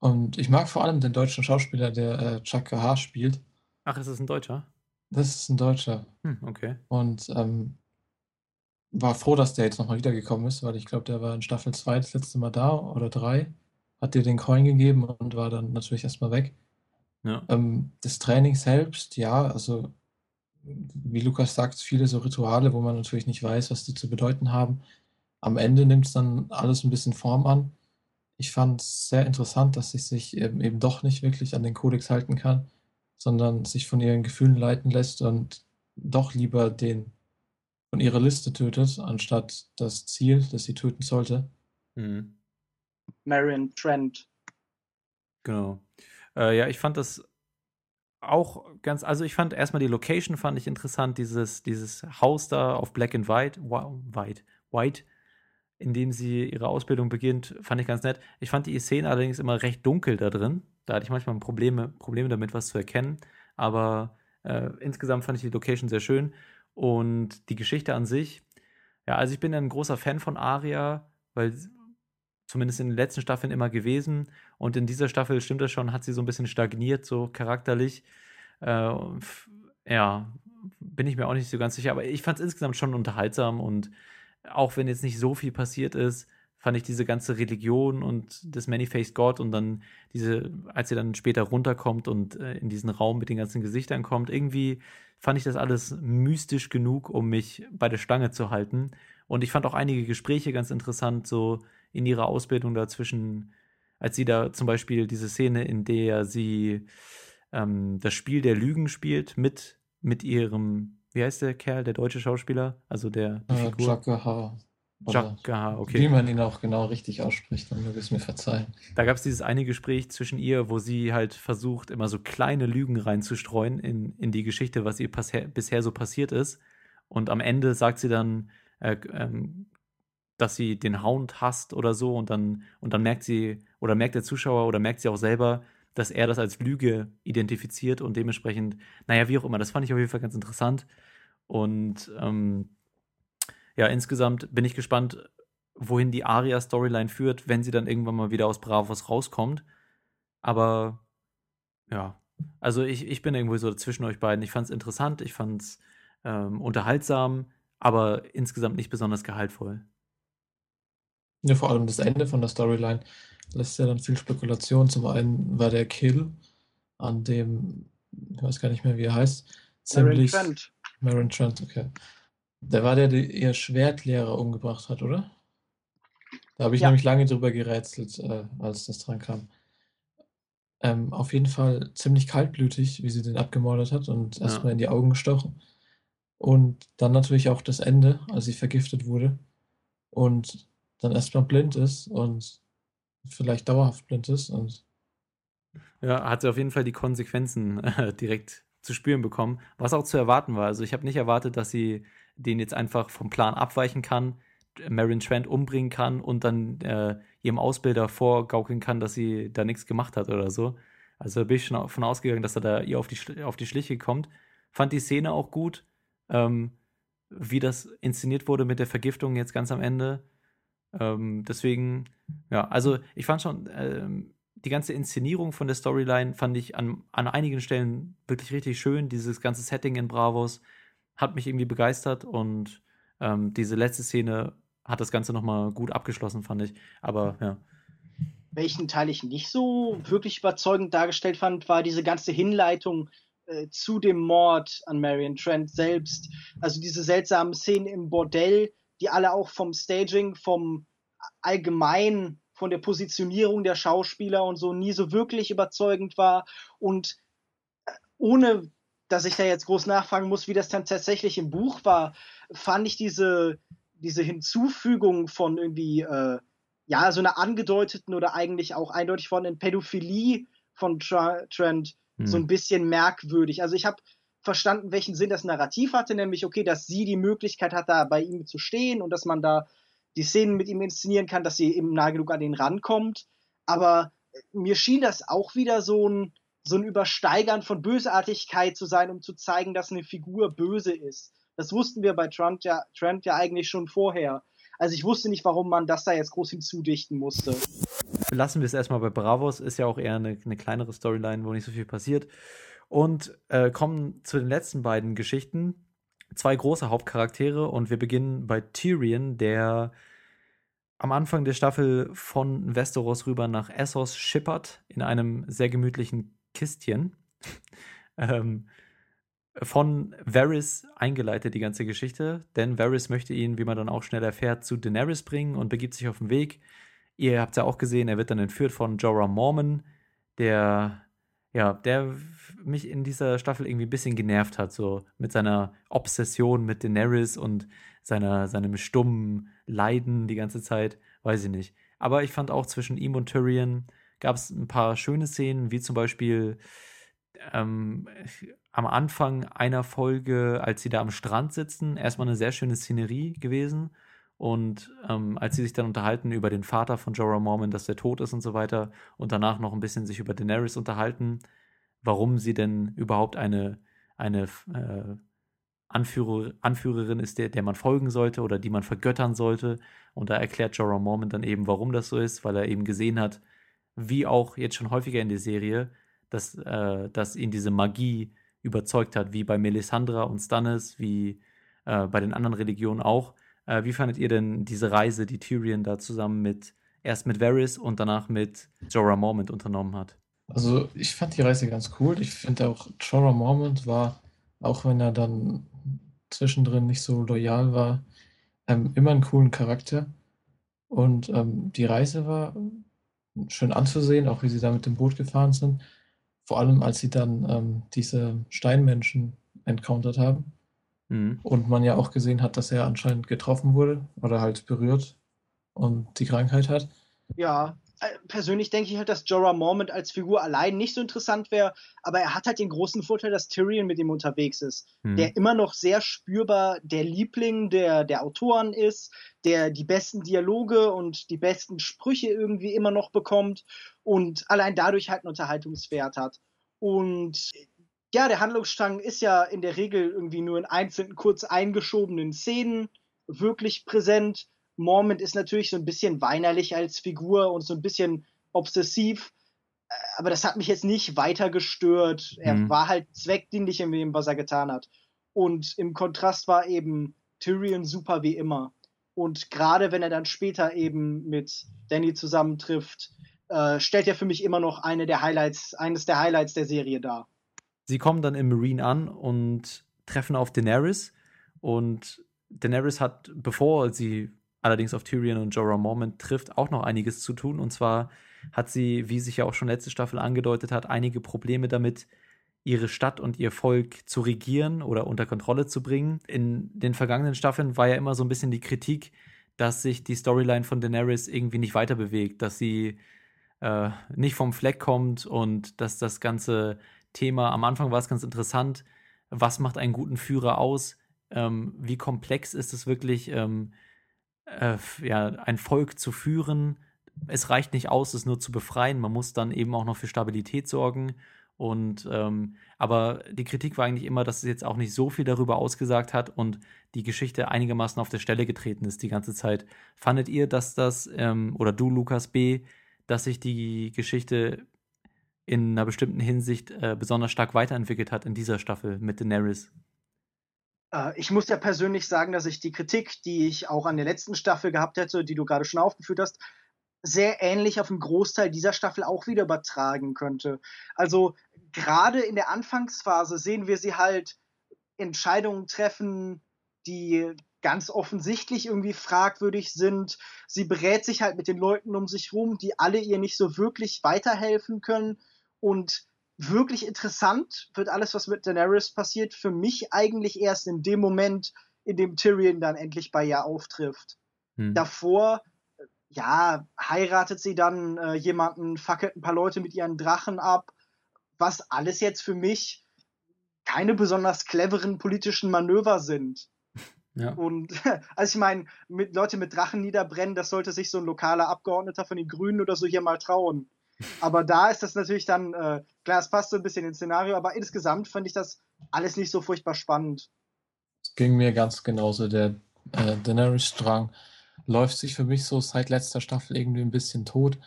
Speaker 3: Und ich mag vor allem den deutschen Schauspieler, der äh, Chuck Kahar spielt.
Speaker 1: Ach, ist das ein Deutscher?
Speaker 3: Das ist ein Deutscher.
Speaker 1: Hm, okay.
Speaker 3: Und ähm, war froh, dass der jetzt nochmal wiedergekommen ist, weil ich glaube, der war in Staffel 2 das letzte Mal da oder 3, hat dir den Coin gegeben und war dann natürlich erstmal weg. Ja. Ähm, das Training selbst, ja, also wie Lukas sagt, viele so Rituale, wo man natürlich nicht weiß, was die zu bedeuten haben am Ende nimmt es dann alles ein bisschen Form an. Ich fand es sehr interessant, dass sie sich eben, eben doch nicht wirklich an den Kodex halten kann, sondern sich von ihren Gefühlen leiten lässt und doch lieber den von ihrer Liste tötet, anstatt das Ziel, das sie töten sollte.
Speaker 2: Mhm. Marion Trent.
Speaker 1: Genau. Äh, ja, ich fand das auch ganz, also ich fand erstmal die Location fand ich interessant, dieses, dieses Haus da auf Black and White, White, White, in dem sie ihre Ausbildung beginnt, fand ich ganz nett. Ich fand die Szene allerdings immer recht dunkel da drin. Da hatte ich manchmal Probleme, Probleme damit, was zu erkennen. Aber äh, insgesamt fand ich die Location sehr schön. Und die Geschichte an sich, ja, also ich bin ein großer Fan von Aria, weil zumindest in den letzten Staffeln immer gewesen. Und in dieser Staffel stimmt das schon, hat sie so ein bisschen stagniert, so charakterlich. Äh, ja, bin ich mir auch nicht so ganz sicher. Aber ich fand es insgesamt schon unterhaltsam und auch wenn jetzt nicht so viel passiert ist, fand ich diese ganze Religion und das Many-Faced God und dann diese, als sie dann später runterkommt und äh, in diesen Raum mit den ganzen Gesichtern kommt, irgendwie fand ich das alles mystisch genug, um mich bei der Stange zu halten. Und ich fand auch einige Gespräche ganz interessant, so in ihrer Ausbildung dazwischen, als sie da zum Beispiel diese Szene, in der sie ähm, das Spiel der Lügen spielt mit, mit ihrem wie heißt der Kerl, der deutsche Schauspieler? Also der
Speaker 3: die äh, Figur? Jacques
Speaker 1: okay.
Speaker 3: Wie man ihn auch genau richtig ausspricht, dann möge es mir verzeihen.
Speaker 1: Da gab es dieses eine Gespräch zwischen ihr, wo sie halt versucht, immer so kleine Lügen reinzustreuen in, in die Geschichte, was ihr bisher so passiert ist. Und am Ende sagt sie dann, äh, ähm, dass sie den Hound hasst oder so und dann, und dann merkt sie, oder merkt der Zuschauer oder merkt sie auch selber, dass er das als Lüge identifiziert und dementsprechend, naja, wie auch immer, das fand ich auf jeden Fall ganz interessant. Und ähm, ja, insgesamt bin ich gespannt, wohin die Aria-Storyline führt, wenn sie dann irgendwann mal wieder aus Bravos rauskommt. Aber ja, also ich, ich bin irgendwo so zwischen euch beiden. Ich fand es interessant, ich fand es ähm, unterhaltsam, aber insgesamt nicht besonders gehaltvoll.
Speaker 3: Ja, vor allem das Ende von der Storyline lässt ja dann viel Spekulation. Zum einen war der Kill an dem, ich weiß gar nicht mehr, wie er heißt, ziemlich. Marin Trent. Marin Trent, okay. Der war der, der ihr Schwertlehrer umgebracht hat, oder? Da habe ich ja. nämlich lange drüber gerätselt, äh, als das dran kam. Ähm, auf jeden Fall ziemlich kaltblütig, wie sie den abgemordet hat und erstmal ja. in die Augen gestochen. Und dann natürlich auch das Ende, als sie vergiftet wurde und dann erstmal blind ist und vielleicht dauerhaft blind ist. Und
Speaker 1: ja, hat sie auf jeden Fall die Konsequenzen äh, direkt zu spüren bekommen, was auch zu erwarten war. Also ich habe nicht erwartet, dass sie den jetzt einfach vom Plan abweichen kann, Marin Trent umbringen kann und dann äh, ihrem Ausbilder vorgaukeln kann, dass sie da nichts gemacht hat oder so. Also da bin ich schon davon ausgegangen, dass er da ihr auf die, auf die Schliche kommt. Fand die Szene auch gut, ähm, wie das inszeniert wurde mit der Vergiftung jetzt ganz am Ende. Ähm, deswegen, ja, also ich fand schon, ähm, die ganze Inszenierung von der Storyline fand ich an, an einigen Stellen wirklich richtig schön. Dieses ganze Setting in Bravos hat mich irgendwie begeistert und ähm, diese letzte Szene hat das Ganze nochmal gut abgeschlossen, fand ich. Aber ja.
Speaker 2: Welchen Teil ich nicht so wirklich überzeugend dargestellt fand, war diese ganze Hinleitung äh, zu dem Mord an Marion Trent selbst. Also diese seltsamen Szenen im Bordell, die alle auch vom Staging, vom allgemein, von der Positionierung der Schauspieler und so nie so wirklich überzeugend war. Und äh, ohne dass ich da jetzt groß nachfragen muss, wie das dann tatsächlich im Buch war, fand ich diese, diese Hinzufügung von irgendwie, äh, ja, so einer angedeuteten oder eigentlich auch eindeutig vorhandenen Pädophilie von Tra Trent hm. so ein bisschen merkwürdig. Also ich habe verstanden, welchen Sinn das Narrativ hatte, nämlich, okay, dass sie die Möglichkeit hat, da bei ihm zu stehen und dass man da die Szenen mit ihm inszenieren kann, dass sie eben nah genug an ihn rankommt. Aber äh, mir schien das auch wieder so ein, so ein Übersteigern von Bösartigkeit zu sein, um zu zeigen, dass eine Figur böse ist. Das wussten wir bei Trent ja, Trent ja eigentlich schon vorher. Also ich wusste nicht, warum man das da jetzt groß hinzudichten musste.
Speaker 1: Lassen wir es erstmal bei Bravos, ist ja auch eher eine, eine kleinere Storyline, wo nicht so viel passiert. Und äh, kommen zu den letzten beiden Geschichten. Zwei große Hauptcharaktere und wir beginnen bei Tyrion, der am Anfang der Staffel von Westeros rüber nach Essos schippert in einem sehr gemütlichen Kistchen. ähm, von Varys eingeleitet, die ganze Geschichte, denn Varys möchte ihn, wie man dann auch schnell erfährt, zu Daenerys bringen und begibt sich auf den Weg. Ihr habt ja auch gesehen, er wird dann entführt von Jorah Mormon, der, ja, der mich in dieser Staffel irgendwie ein bisschen genervt hat, so mit seiner Obsession mit Daenerys und seiner, seinem stummen Leiden die ganze Zeit, weiß ich nicht. Aber ich fand auch zwischen ihm und Tyrion gab es ein paar schöne Szenen, wie zum Beispiel ähm, am Anfang einer Folge, als sie da am Strand sitzen, erstmal eine sehr schöne Szenerie gewesen. Und ähm, als sie sich dann unterhalten über den Vater von Jorah Mormon, dass der tot ist und so weiter, und danach noch ein bisschen sich über Daenerys unterhalten, warum sie denn überhaupt eine, eine äh, Anführer, Anführerin ist, der, der man folgen sollte oder die man vergöttern sollte. Und da erklärt Jorah Mormon dann eben, warum das so ist, weil er eben gesehen hat, wie auch jetzt schon häufiger in der Serie, dass, äh, dass ihn diese Magie überzeugt hat, wie bei Melisandra und Stannis, wie äh, bei den anderen Religionen auch. Äh, wie fandet ihr denn diese Reise, die Tyrion da zusammen mit, erst mit Varys und danach mit Jorah Mormont unternommen hat?
Speaker 3: Also ich fand die Reise ganz cool. Ich finde auch, Jorah Mormont war, auch wenn er dann zwischendrin nicht so loyal war, ähm, immer einen coolen Charakter. Und ähm, die Reise war schön anzusehen, auch wie sie da mit dem Boot gefahren sind. Vor allem, als sie dann ähm, diese Steinmenschen encountert haben. Mhm. Und man ja auch gesehen hat, dass er anscheinend getroffen wurde oder halt berührt und die Krankheit hat.
Speaker 2: Ja, äh, persönlich denke ich halt, dass Jorah Mormont als Figur allein nicht so interessant wäre, aber er hat halt den großen Vorteil, dass Tyrion mit ihm unterwegs ist, hm. der immer noch sehr spürbar der Liebling der, der Autoren ist, der die besten Dialoge und die besten Sprüche irgendwie immer noch bekommt und allein dadurch halt einen Unterhaltungswert hat. Und ja, der Handlungsstrang ist ja in der Regel irgendwie nur in einzelnen kurz eingeschobenen Szenen wirklich präsent Mormont ist natürlich so ein bisschen weinerlich als Figur und so ein bisschen obsessiv, äh, aber das hat mich jetzt nicht weiter gestört. Er mhm. war halt zweckdienlich in dem, was er getan hat. Und im Kontrast war eben Tyrion super wie immer. Und gerade wenn er dann später eben mit Danny zusammentrifft, äh, stellt er für mich immer noch eine der Highlights, eines der Highlights der Serie dar.
Speaker 1: Sie kommen dann im Marine an und treffen auf Daenerys. Und Daenerys hat, bevor sie allerdings auf Tyrion und Jorah Mormont trifft, auch noch einiges zu tun. Und zwar hat sie, wie sich ja auch schon letzte Staffel angedeutet hat, einige Probleme damit, ihre Stadt und ihr Volk zu regieren oder unter Kontrolle zu bringen. In den vergangenen Staffeln war ja immer so ein bisschen die Kritik, dass sich die Storyline von Daenerys irgendwie nicht weiter bewegt, dass sie äh, nicht vom Fleck kommt und dass das ganze Thema, am Anfang war es ganz interessant, was macht einen guten Führer aus? Ähm, wie komplex ist es wirklich? Ähm, äh, ja, ein Volk zu führen. Es reicht nicht aus, es nur zu befreien. Man muss dann eben auch noch für Stabilität sorgen. Und ähm, aber die Kritik war eigentlich immer, dass es jetzt auch nicht so viel darüber ausgesagt hat und die Geschichte einigermaßen auf der Stelle getreten ist die ganze Zeit. Fandet ihr, dass das, ähm, oder du, Lukas B., dass sich die Geschichte in einer bestimmten Hinsicht äh, besonders stark weiterentwickelt hat in dieser Staffel mit Daenerys?
Speaker 2: Äh, ich muss ja persönlich sagen, dass ich die Kritik, die ich auch an der letzten Staffel gehabt hätte, die du gerade schon aufgeführt hast, sehr ähnlich auf einen Großteil dieser Staffel auch wieder übertragen könnte. Also gerade in der Anfangsphase sehen wir sie halt Entscheidungen treffen, die ganz offensichtlich irgendwie fragwürdig sind. Sie berät sich halt mit den Leuten um sich rum, die alle ihr nicht so wirklich weiterhelfen können. Und wirklich interessant wird alles, was mit Daenerys passiert, für mich eigentlich erst in dem Moment, in dem Tyrion dann endlich bei ihr auftrifft. Hm. Davor, ja, heiratet sie dann äh, jemanden, fackelt ein paar Leute mit ihren Drachen ab, was alles jetzt für mich keine besonders cleveren politischen Manöver sind. Ja. Und also ich meine, mit Leute mit Drachen niederbrennen, das sollte sich so ein lokaler Abgeordneter von den Grünen oder so hier mal trauen. Aber da ist das natürlich dann, äh, klar, es passt so ein bisschen ins Szenario, aber insgesamt fand ich das alles nicht so furchtbar spannend.
Speaker 3: Es ging mir ganz genauso. Der äh, Daenerys-Strang läuft sich für mich so seit letzter Staffel irgendwie ein bisschen tot.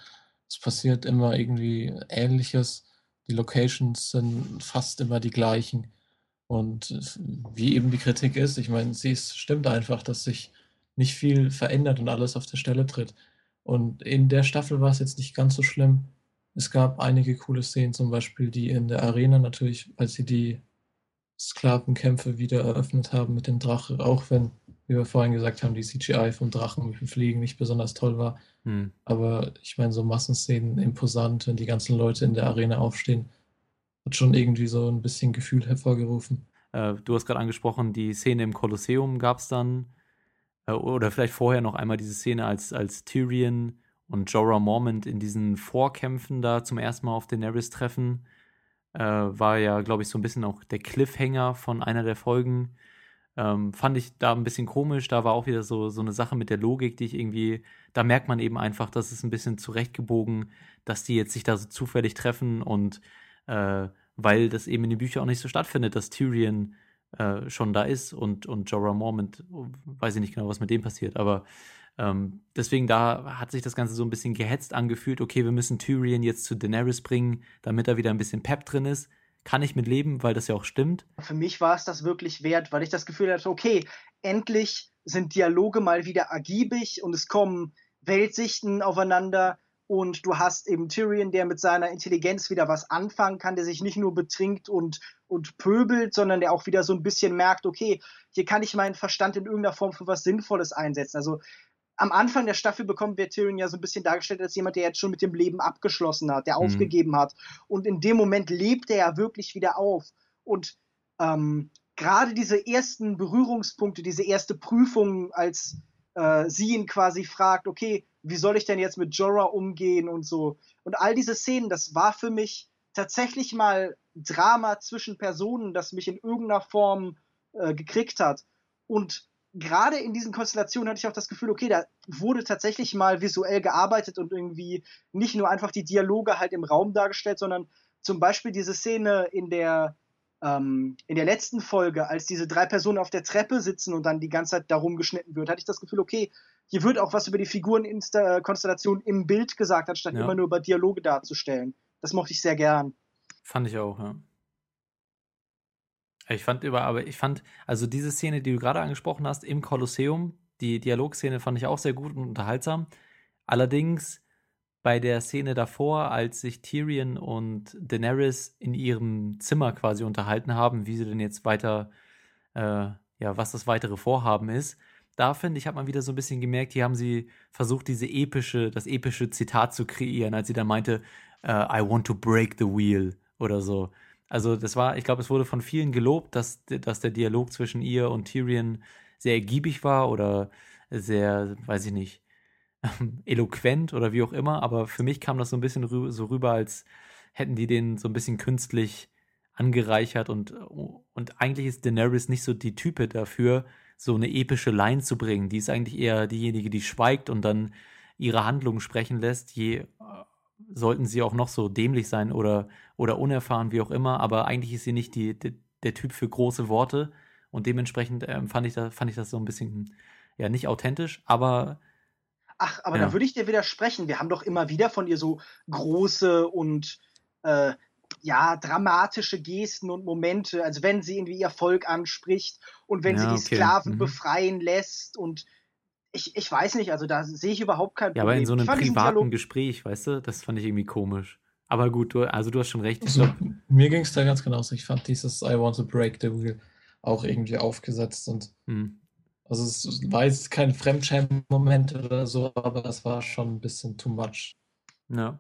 Speaker 3: Es passiert immer irgendwie Ähnliches. Die Locations sind fast immer die gleichen. Und wie eben die Kritik ist, ich meine, sie ist, stimmt einfach, dass sich nicht viel verändert und alles auf der Stelle tritt. Und in der Staffel war es jetzt nicht ganz so schlimm. Es gab einige coole Szenen, zum Beispiel die in der Arena natürlich, als sie die Sklavenkämpfe wieder eröffnet haben mit dem Drache, auch wenn, wie wir vorhin gesagt haben, die CGI vom Drachen mit dem Fliegen nicht besonders toll war. Hm. Aber ich meine, so Massenszenen imposant, wenn die ganzen Leute in der Arena aufstehen, hat schon irgendwie so ein bisschen Gefühl hervorgerufen.
Speaker 1: Äh, du hast gerade angesprochen, die Szene im Kolosseum gab es dann, äh, oder vielleicht vorher noch einmal diese Szene, als, als Tyrion und Jorah Mormont in diesen Vorkämpfen da zum ersten Mal auf Daenerys treffen, äh, war ja, glaube ich, so ein bisschen auch der Cliffhanger von einer der Folgen. Ähm, fand ich da ein bisschen komisch. Da war auch wieder so, so eine Sache mit der Logik, die ich irgendwie, da merkt man eben einfach, dass es ein bisschen zurechtgebogen, dass die jetzt sich da so zufällig treffen und äh, weil das eben in den Büchern auch nicht so stattfindet, dass Tyrion äh, schon da ist und, und Jorah Mormont, weiß ich nicht genau, was mit dem passiert, aber ähm, deswegen da hat sich das Ganze so ein bisschen gehetzt angefühlt. Okay, wir müssen Tyrion jetzt zu Daenerys bringen, damit da wieder ein bisschen Pep drin ist. Kann ich mit leben, weil das ja auch stimmt.
Speaker 2: Für mich war es das wirklich wert, weil ich das Gefühl hatte, okay, endlich sind Dialoge mal wieder ergiebig und es kommen Weltsichten aufeinander und du hast eben Tyrion, der mit seiner Intelligenz wieder was anfangen kann, der sich nicht nur betrinkt und, und pöbelt, sondern der auch wieder so ein bisschen merkt, okay, hier kann ich meinen Verstand in irgendeiner Form für was Sinnvolles einsetzen. Also am Anfang der Staffel bekommen wir Tyrion ja so ein bisschen dargestellt als jemand, der jetzt schon mit dem Leben abgeschlossen hat, der mhm. aufgegeben hat. Und in dem Moment lebt er ja wirklich wieder auf. Und ähm, gerade diese ersten Berührungspunkte, diese erste Prüfung, als äh, sie ihn quasi fragt, okay, wie soll ich denn jetzt mit Jorah umgehen und so. Und all diese Szenen, das war für mich tatsächlich mal Drama zwischen Personen, das mich in irgendeiner Form äh, gekriegt hat. Und gerade in diesen Konstellationen hatte ich auch das Gefühl, okay, da wurde tatsächlich mal visuell gearbeitet und irgendwie nicht nur einfach die Dialoge halt im Raum dargestellt, sondern zum Beispiel diese Szene in der ähm, in der letzten Folge, als diese drei Personen auf der Treppe sitzen und dann die ganze Zeit darum geschnitten wird, hatte ich das Gefühl, okay, hier wird auch was über die Figurenkonstellation im Bild gesagt, anstatt ja. immer nur über Dialoge darzustellen. Das mochte ich sehr gern.
Speaker 1: Fand ich auch, ja. Ich fand über, aber ich fand, also diese Szene, die du gerade angesprochen hast, im Kolosseum, die Dialogszene fand ich auch sehr gut und unterhaltsam. Allerdings bei der Szene davor, als sich Tyrion und Daenerys in ihrem Zimmer quasi unterhalten haben, wie sie denn jetzt weiter, äh, ja, was das weitere Vorhaben ist, da finde ich, hat man wieder so ein bisschen gemerkt, hier haben sie versucht, diese epische, das epische Zitat zu kreieren, als sie dann meinte, uh, I want to break the wheel oder so. Also das war, ich glaube, es wurde von vielen gelobt, dass, dass der Dialog zwischen ihr und Tyrion sehr ergiebig war oder sehr, weiß ich nicht, eloquent oder wie auch immer, aber für mich kam das so ein bisschen rü so rüber, als hätten die den so ein bisschen künstlich angereichert und, und eigentlich ist Daenerys nicht so die Type dafür, so eine epische Line zu bringen. Die ist eigentlich eher diejenige, die schweigt und dann ihre Handlungen sprechen lässt, je sollten sie auch noch so dämlich sein oder, oder unerfahren, wie auch immer, aber eigentlich ist sie nicht die, die der Typ für große Worte und dementsprechend ähm, fand, ich da, fand ich das so ein bisschen, ja, nicht authentisch, aber
Speaker 2: Ach, aber ja. da würde ich dir widersprechen. Wir haben doch immer wieder von ihr so große und äh, ja, dramatische Gesten und Momente. Also wenn sie irgendwie ihr Volk anspricht und wenn ja, sie die okay. Sklaven mhm. befreien lässt und ich, ich weiß nicht, also da sehe ich überhaupt kein
Speaker 1: Problem. Ja, aber in so einem privaten Gespräch, weißt du, das fand ich irgendwie komisch. Aber gut, du, also du hast schon recht.
Speaker 3: Also, mir ging es da ganz genauso. Ich fand dieses I want to break the wheel auch irgendwie aufgesetzt und mhm. Also es war jetzt kein Fremdschämen-Moment oder so, aber es war schon ein bisschen too much.
Speaker 1: Ja.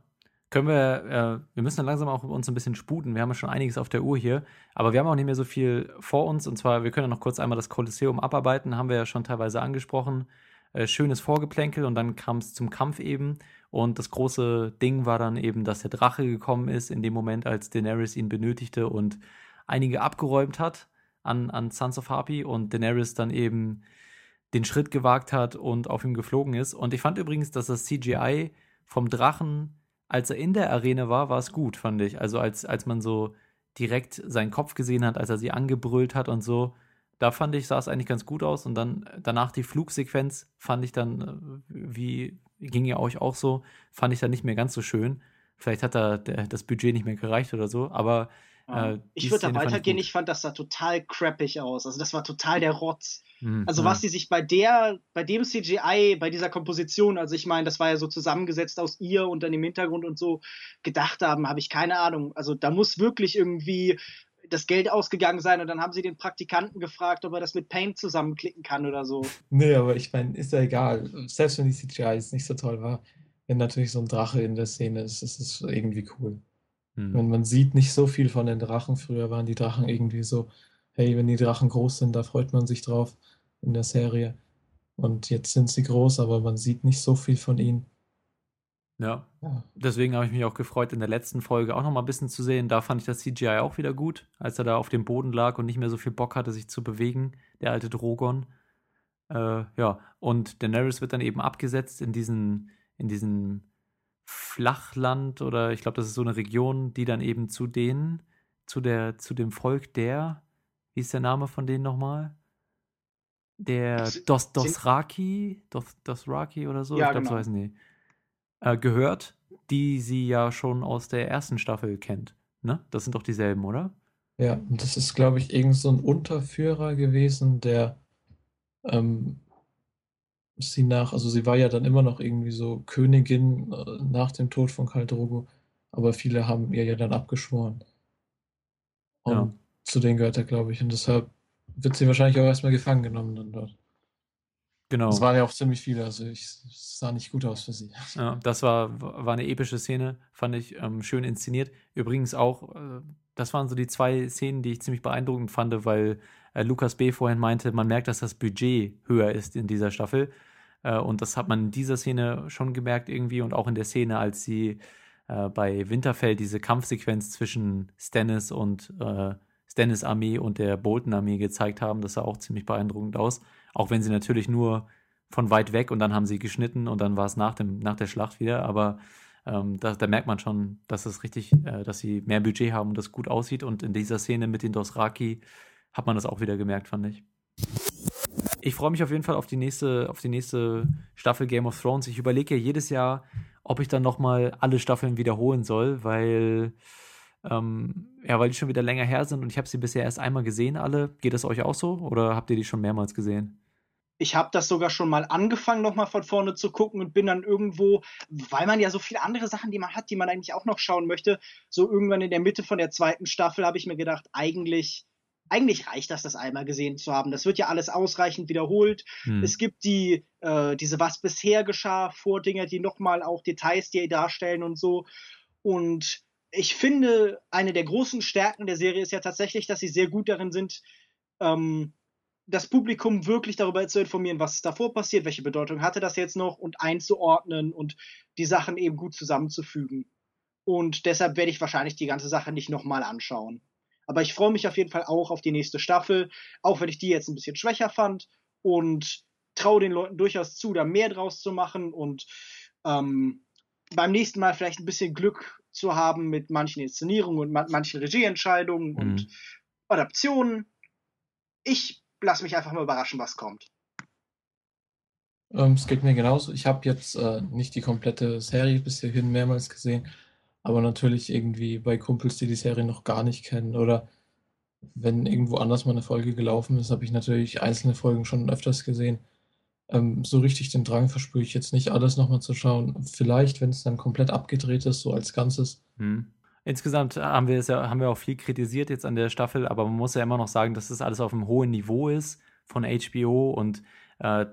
Speaker 1: Können wir, äh, wir müssen dann langsam auch uns ein bisschen sputen. Wir haben ja schon einiges auf der Uhr hier, aber wir haben auch nicht mehr so viel vor uns. Und zwar, wir können ja noch kurz einmal das Kolosseum abarbeiten, haben wir ja schon teilweise angesprochen. Äh, schönes Vorgeplänkel und dann kam es zum Kampf eben. Und das große Ding war dann eben, dass der Drache gekommen ist in dem Moment, als Daenerys ihn benötigte und einige abgeräumt hat an, an Sons of Harpy und Daenerys dann eben den Schritt gewagt hat und auf ihm geflogen ist. Und ich fand übrigens, dass das CGI vom Drachen, als er in der Arena war, war es gut, fand ich. Also als, als man so direkt seinen Kopf gesehen hat, als er sie angebrüllt hat und so, da fand ich, sah es eigentlich ganz gut aus. Und dann danach die Flugsequenz fand ich dann, äh, wie ging ja euch auch so, fand ich dann nicht mehr ganz so schön. Vielleicht hat da das Budget nicht mehr gereicht oder so, aber
Speaker 2: äh, ich würde da weitergehen, ich, ich, fand das sah total crappig aus. Also das war total der Rotz. Mhm. Also was sie sich bei der, bei dem CGI, bei dieser Komposition, also ich meine, das war ja so zusammengesetzt aus ihr und dann im Hintergrund und so gedacht haben, habe ich keine Ahnung. Also da muss wirklich irgendwie das Geld ausgegangen sein und dann haben sie den Praktikanten gefragt, ob er das mit Paint zusammenklicken kann oder so.
Speaker 3: Nee, aber ich meine, ist ja egal. Selbst wenn die CGI jetzt nicht so toll war, wenn natürlich so ein Drache in der Szene ist, ist es irgendwie cool. Hm. Man, man sieht nicht so viel von den Drachen. Früher waren die Drachen irgendwie so, hey, wenn die Drachen groß sind, da freut man sich drauf in der Serie. Und jetzt sind sie groß, aber man sieht nicht so viel von ihnen.
Speaker 1: Ja. Deswegen habe ich mich auch gefreut, in der letzten Folge auch noch mal ein bisschen zu sehen. Da fand ich das CGI auch wieder gut, als er da auf dem Boden lag und nicht mehr so viel Bock hatte, sich zu bewegen, der alte Drogon. Äh, ja, und Daenerys wird dann eben abgesetzt in diesen, in diesen Flachland oder ich glaube, das ist so eine Region, die dann eben zu denen, zu der, zu dem Volk der, wie ist der Name von denen nochmal? Der Dos, Dosraki, Dos, Dosraki oder so, ja, ich glaube, genau. so heißen die, äh, gehört, die sie ja schon aus der ersten Staffel kennt. Ne? Das sind doch dieselben, oder?
Speaker 3: Ja, und das ist, glaube ich, irgend so ein Unterführer gewesen, der ähm, sie nach, also sie war ja dann immer noch irgendwie so Königin äh, nach dem Tod von Khal Drogo, aber viele haben ihr ja dann abgeschworen. Und ja. zu denen gehört er, glaube ich. Und deshalb wird sie wahrscheinlich auch erstmal gefangen genommen dann dort. Genau. Es waren ja auch ziemlich viele, also es sah nicht gut aus für sie.
Speaker 1: Ja, das war, war eine epische Szene, fand ich ähm, schön inszeniert. Übrigens auch, äh, das waren so die zwei Szenen, die ich ziemlich beeindruckend fand, weil äh, Lukas B. vorhin meinte, man merkt, dass das Budget höher ist in dieser Staffel Äh, und das hat man in dieser Szene schon gemerkt irgendwie und auch in der Szene, als sie äh, bei Winterfell diese Kampfsequenz zwischen Stannis und äh, Stannis Armee und der Bolton Armee gezeigt haben. Das sah auch ziemlich beeindruckend aus. Auch wenn sie natürlich nur von weit weg und dann haben sie geschnitten und dann war es nach, nach der Schlacht wieder. Aber ähm, da, da, merkt man schon, dass es richtig, äh, dass sie mehr Budget haben und das gut aussieht. Und in dieser Szene mit den Dosraki hat man das auch wieder gemerkt, fand ich. Ich freue mich auf jeden Fall auf die nächste, auf die nächste Staffel Game of Thrones. Ich überlege ja jedes Jahr, ob ich dann nochmal alle Staffeln wiederholen soll, weil ähm, ja, weil die schon wieder länger her sind und ich habe sie bisher erst einmal gesehen, alle. Geht das euch auch so oder habt ihr die schon mehrmals gesehen?
Speaker 2: Ich habe das sogar schon mal angefangen, nochmal von vorne zu gucken und bin dann irgendwo, weil man ja so viele andere Sachen, die man hat, die man eigentlich auch noch schauen möchte, so irgendwann in der Mitte von der zweiten Staffel habe ich mir gedacht, eigentlich eigentlich reicht das, das einmal gesehen zu haben. Das wird ja alles ausreichend wiederholt. Hm. Es gibt die, äh, diese Was bisher geschah Vordinger, die nochmal auch Details die darstellen und so. Und ich finde, eine der großen Stärken der Serie ist ja tatsächlich, dass sie sehr gut darin sind, ähm, das Publikum wirklich darüber zu informieren, was davor passiert, welche Bedeutung hatte das jetzt noch und einzuordnen und die Sachen eben gut zusammenzufügen. Und deshalb werde ich wahrscheinlich die ganze Sache nicht nochmal anschauen. Aber ich freue mich auf jeden Fall auch auf die nächste Staffel, auch wenn ich die jetzt ein bisschen schwächer fand und traue den Leuten durchaus zu, da mehr draus zu machen und ähm, beim nächsten Mal vielleicht ein bisschen Glück zu haben mit manchen Inszenierungen und ma manchen Regieentscheidungen mhm. und Adaptionen. Ich lasse mich einfach mal überraschen, was kommt.
Speaker 3: Ähm, es geht mir genauso. Ich habe jetzt äh, nicht die komplette Serie bis hierhin mehrmals gesehen, aber natürlich irgendwie bei Kumpels, die die Serie noch gar nicht kennen oder wenn irgendwo anders mal eine Folge gelaufen ist, habe ich natürlich einzelne Folgen schon öfters gesehen. Ähm, so richtig den Drang verspüre ich jetzt nicht, alles nochmal zu schauen. Vielleicht, wenn es dann komplett abgedreht ist, so als Ganzes.
Speaker 1: Hm. Insgesamt haben wir es ja, haben wir auch viel kritisiert jetzt an der Staffel, aber man muss ja immer noch sagen, dass das alles auf einem hohen Niveau ist von HBO und äh,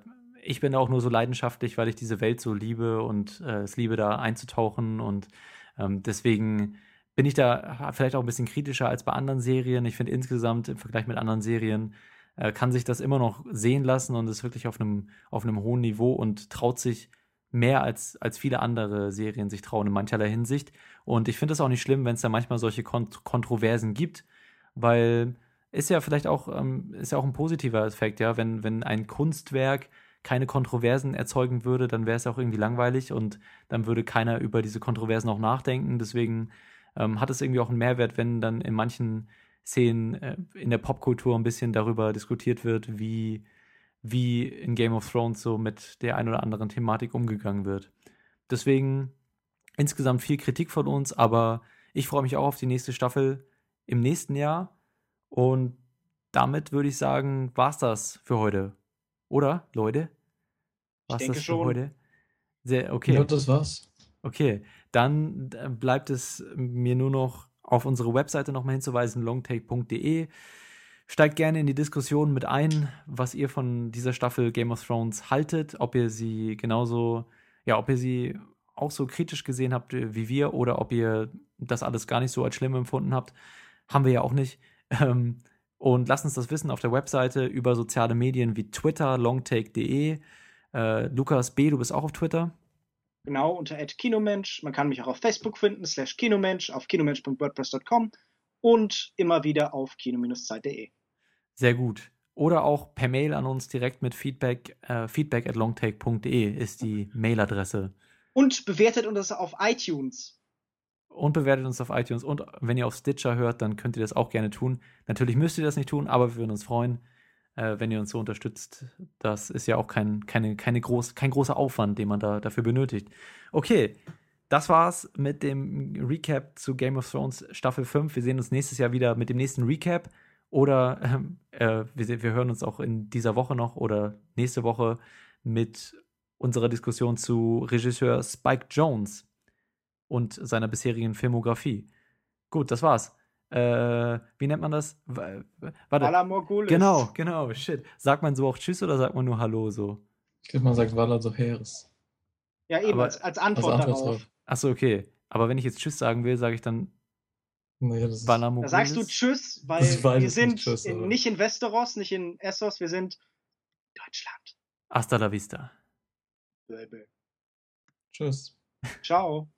Speaker 1: ich bin auch nur so leidenschaftlich, weil ich diese Welt so liebe und äh, es liebe, da einzutauchen und ähm, deswegen bin ich da vielleicht auch ein bisschen kritischer als bei anderen Serien. Ich finde insgesamt im Vergleich mit anderen Serien äh, kann sich das immer noch sehen lassen und ist wirklich auf einem, auf hohen Niveau und traut sich mehr als, als viele andere Serien sich trauen in mancherlei Hinsicht. Und ich finde es auch nicht schlimm, wenn es da manchmal solche Kont Kontroversen gibt, weil ist ja vielleicht auch, ähm, ist ja auch ein positiver Effekt, ja, wenn, wenn ein Kunstwerk keine Kontroversen erzeugen würde, dann wäre es auch irgendwie langweilig und dann würde keiner über diese Kontroversen auch nachdenken. Deswegen ähm, hat es irgendwie auch einen Mehrwert, wenn dann in manchen Szenen äh, in der Popkultur ein bisschen darüber diskutiert wird, wie, wie in Game of Thrones so mit der ein oder anderen Thematik umgegangen wird. Deswegen insgesamt viel Kritik von uns, aber ich freue mich auch auf die nächste Staffel im nächsten Jahr und damit würde ich sagen, war's das für heute. Oder, Leute?
Speaker 2: Was ich denke schon. Heute?
Speaker 1: Sehr, okay.
Speaker 3: Ja, das war's.
Speaker 1: Okay, dann äh, bleibt es mir nur noch auf unsere Webseite nochmal hinzuweisen, longtake.de. Steigt gerne in die Diskussion mit ein, was ihr von dieser Staffel Game of Thrones haltet, ob ihr sie genauso, ja, ob ihr sie auch so kritisch gesehen habt wie wir oder ob ihr das alles gar nicht so als schlimm empfunden habt. Haben wir ja auch nicht. Ähm, und lasst uns das wissen auf der Webseite über soziale Medien wie Twitter, longtake.de. Äh, Lukas B., du bist auch auf Twitter.
Speaker 2: Genau, unter Kinomensch. Man kann mich auch auf Facebook finden, slash Kinomensch, auf kinomensch.wordpress.com und immer wieder auf kino-zeit.de.
Speaker 1: Sehr gut. Oder auch per Mail an uns direkt mit Feedback. Äh, feedback at longtake.de ist die Mailadresse.
Speaker 2: Und bewertet uns auf iTunes
Speaker 1: und bewertet uns auf iTunes. Und wenn ihr auf Stitcher hört, dann könnt ihr das auch gerne tun. Natürlich müsst ihr das nicht tun, aber wir würden uns freuen, äh, wenn ihr uns so unterstützt. Das ist ja auch kein, keine, keine groß, kein großer Aufwand, den man da dafür benötigt. Okay, das war's mit dem Recap zu Game of Thrones Staffel 5. Wir sehen uns nächstes Jahr wieder mit dem nächsten Recap. Oder ähm, äh, wir, wir hören uns auch in dieser Woche noch oder nächste Woche mit unserer Diskussion zu Regisseur Spike Jones und seiner bisherigen Filmografie. Gut, das war's. Äh, wie nennt man das?
Speaker 2: Warte. Vala Morgulis.
Speaker 1: Genau, genau, shit. Sagt man so auch Tschüss oder sagt man nur Hallo so?
Speaker 3: Ich glaube, man sagt Vala so Heeres.
Speaker 2: Ja, eben, Aber, als, als, Antwort, als Antwort darauf.
Speaker 1: Achso, okay. Aber wenn ich jetzt Tschüss sagen will, sage ich dann
Speaker 2: Nee, das ist, da sagst du Tschüss, weil wir sind nicht, tschüss, in, nicht in Westeros, nicht in Essos, wir sind Deutschland.
Speaker 1: Hasta la vista.
Speaker 2: Baby.
Speaker 3: Tschüss.
Speaker 2: Ciao.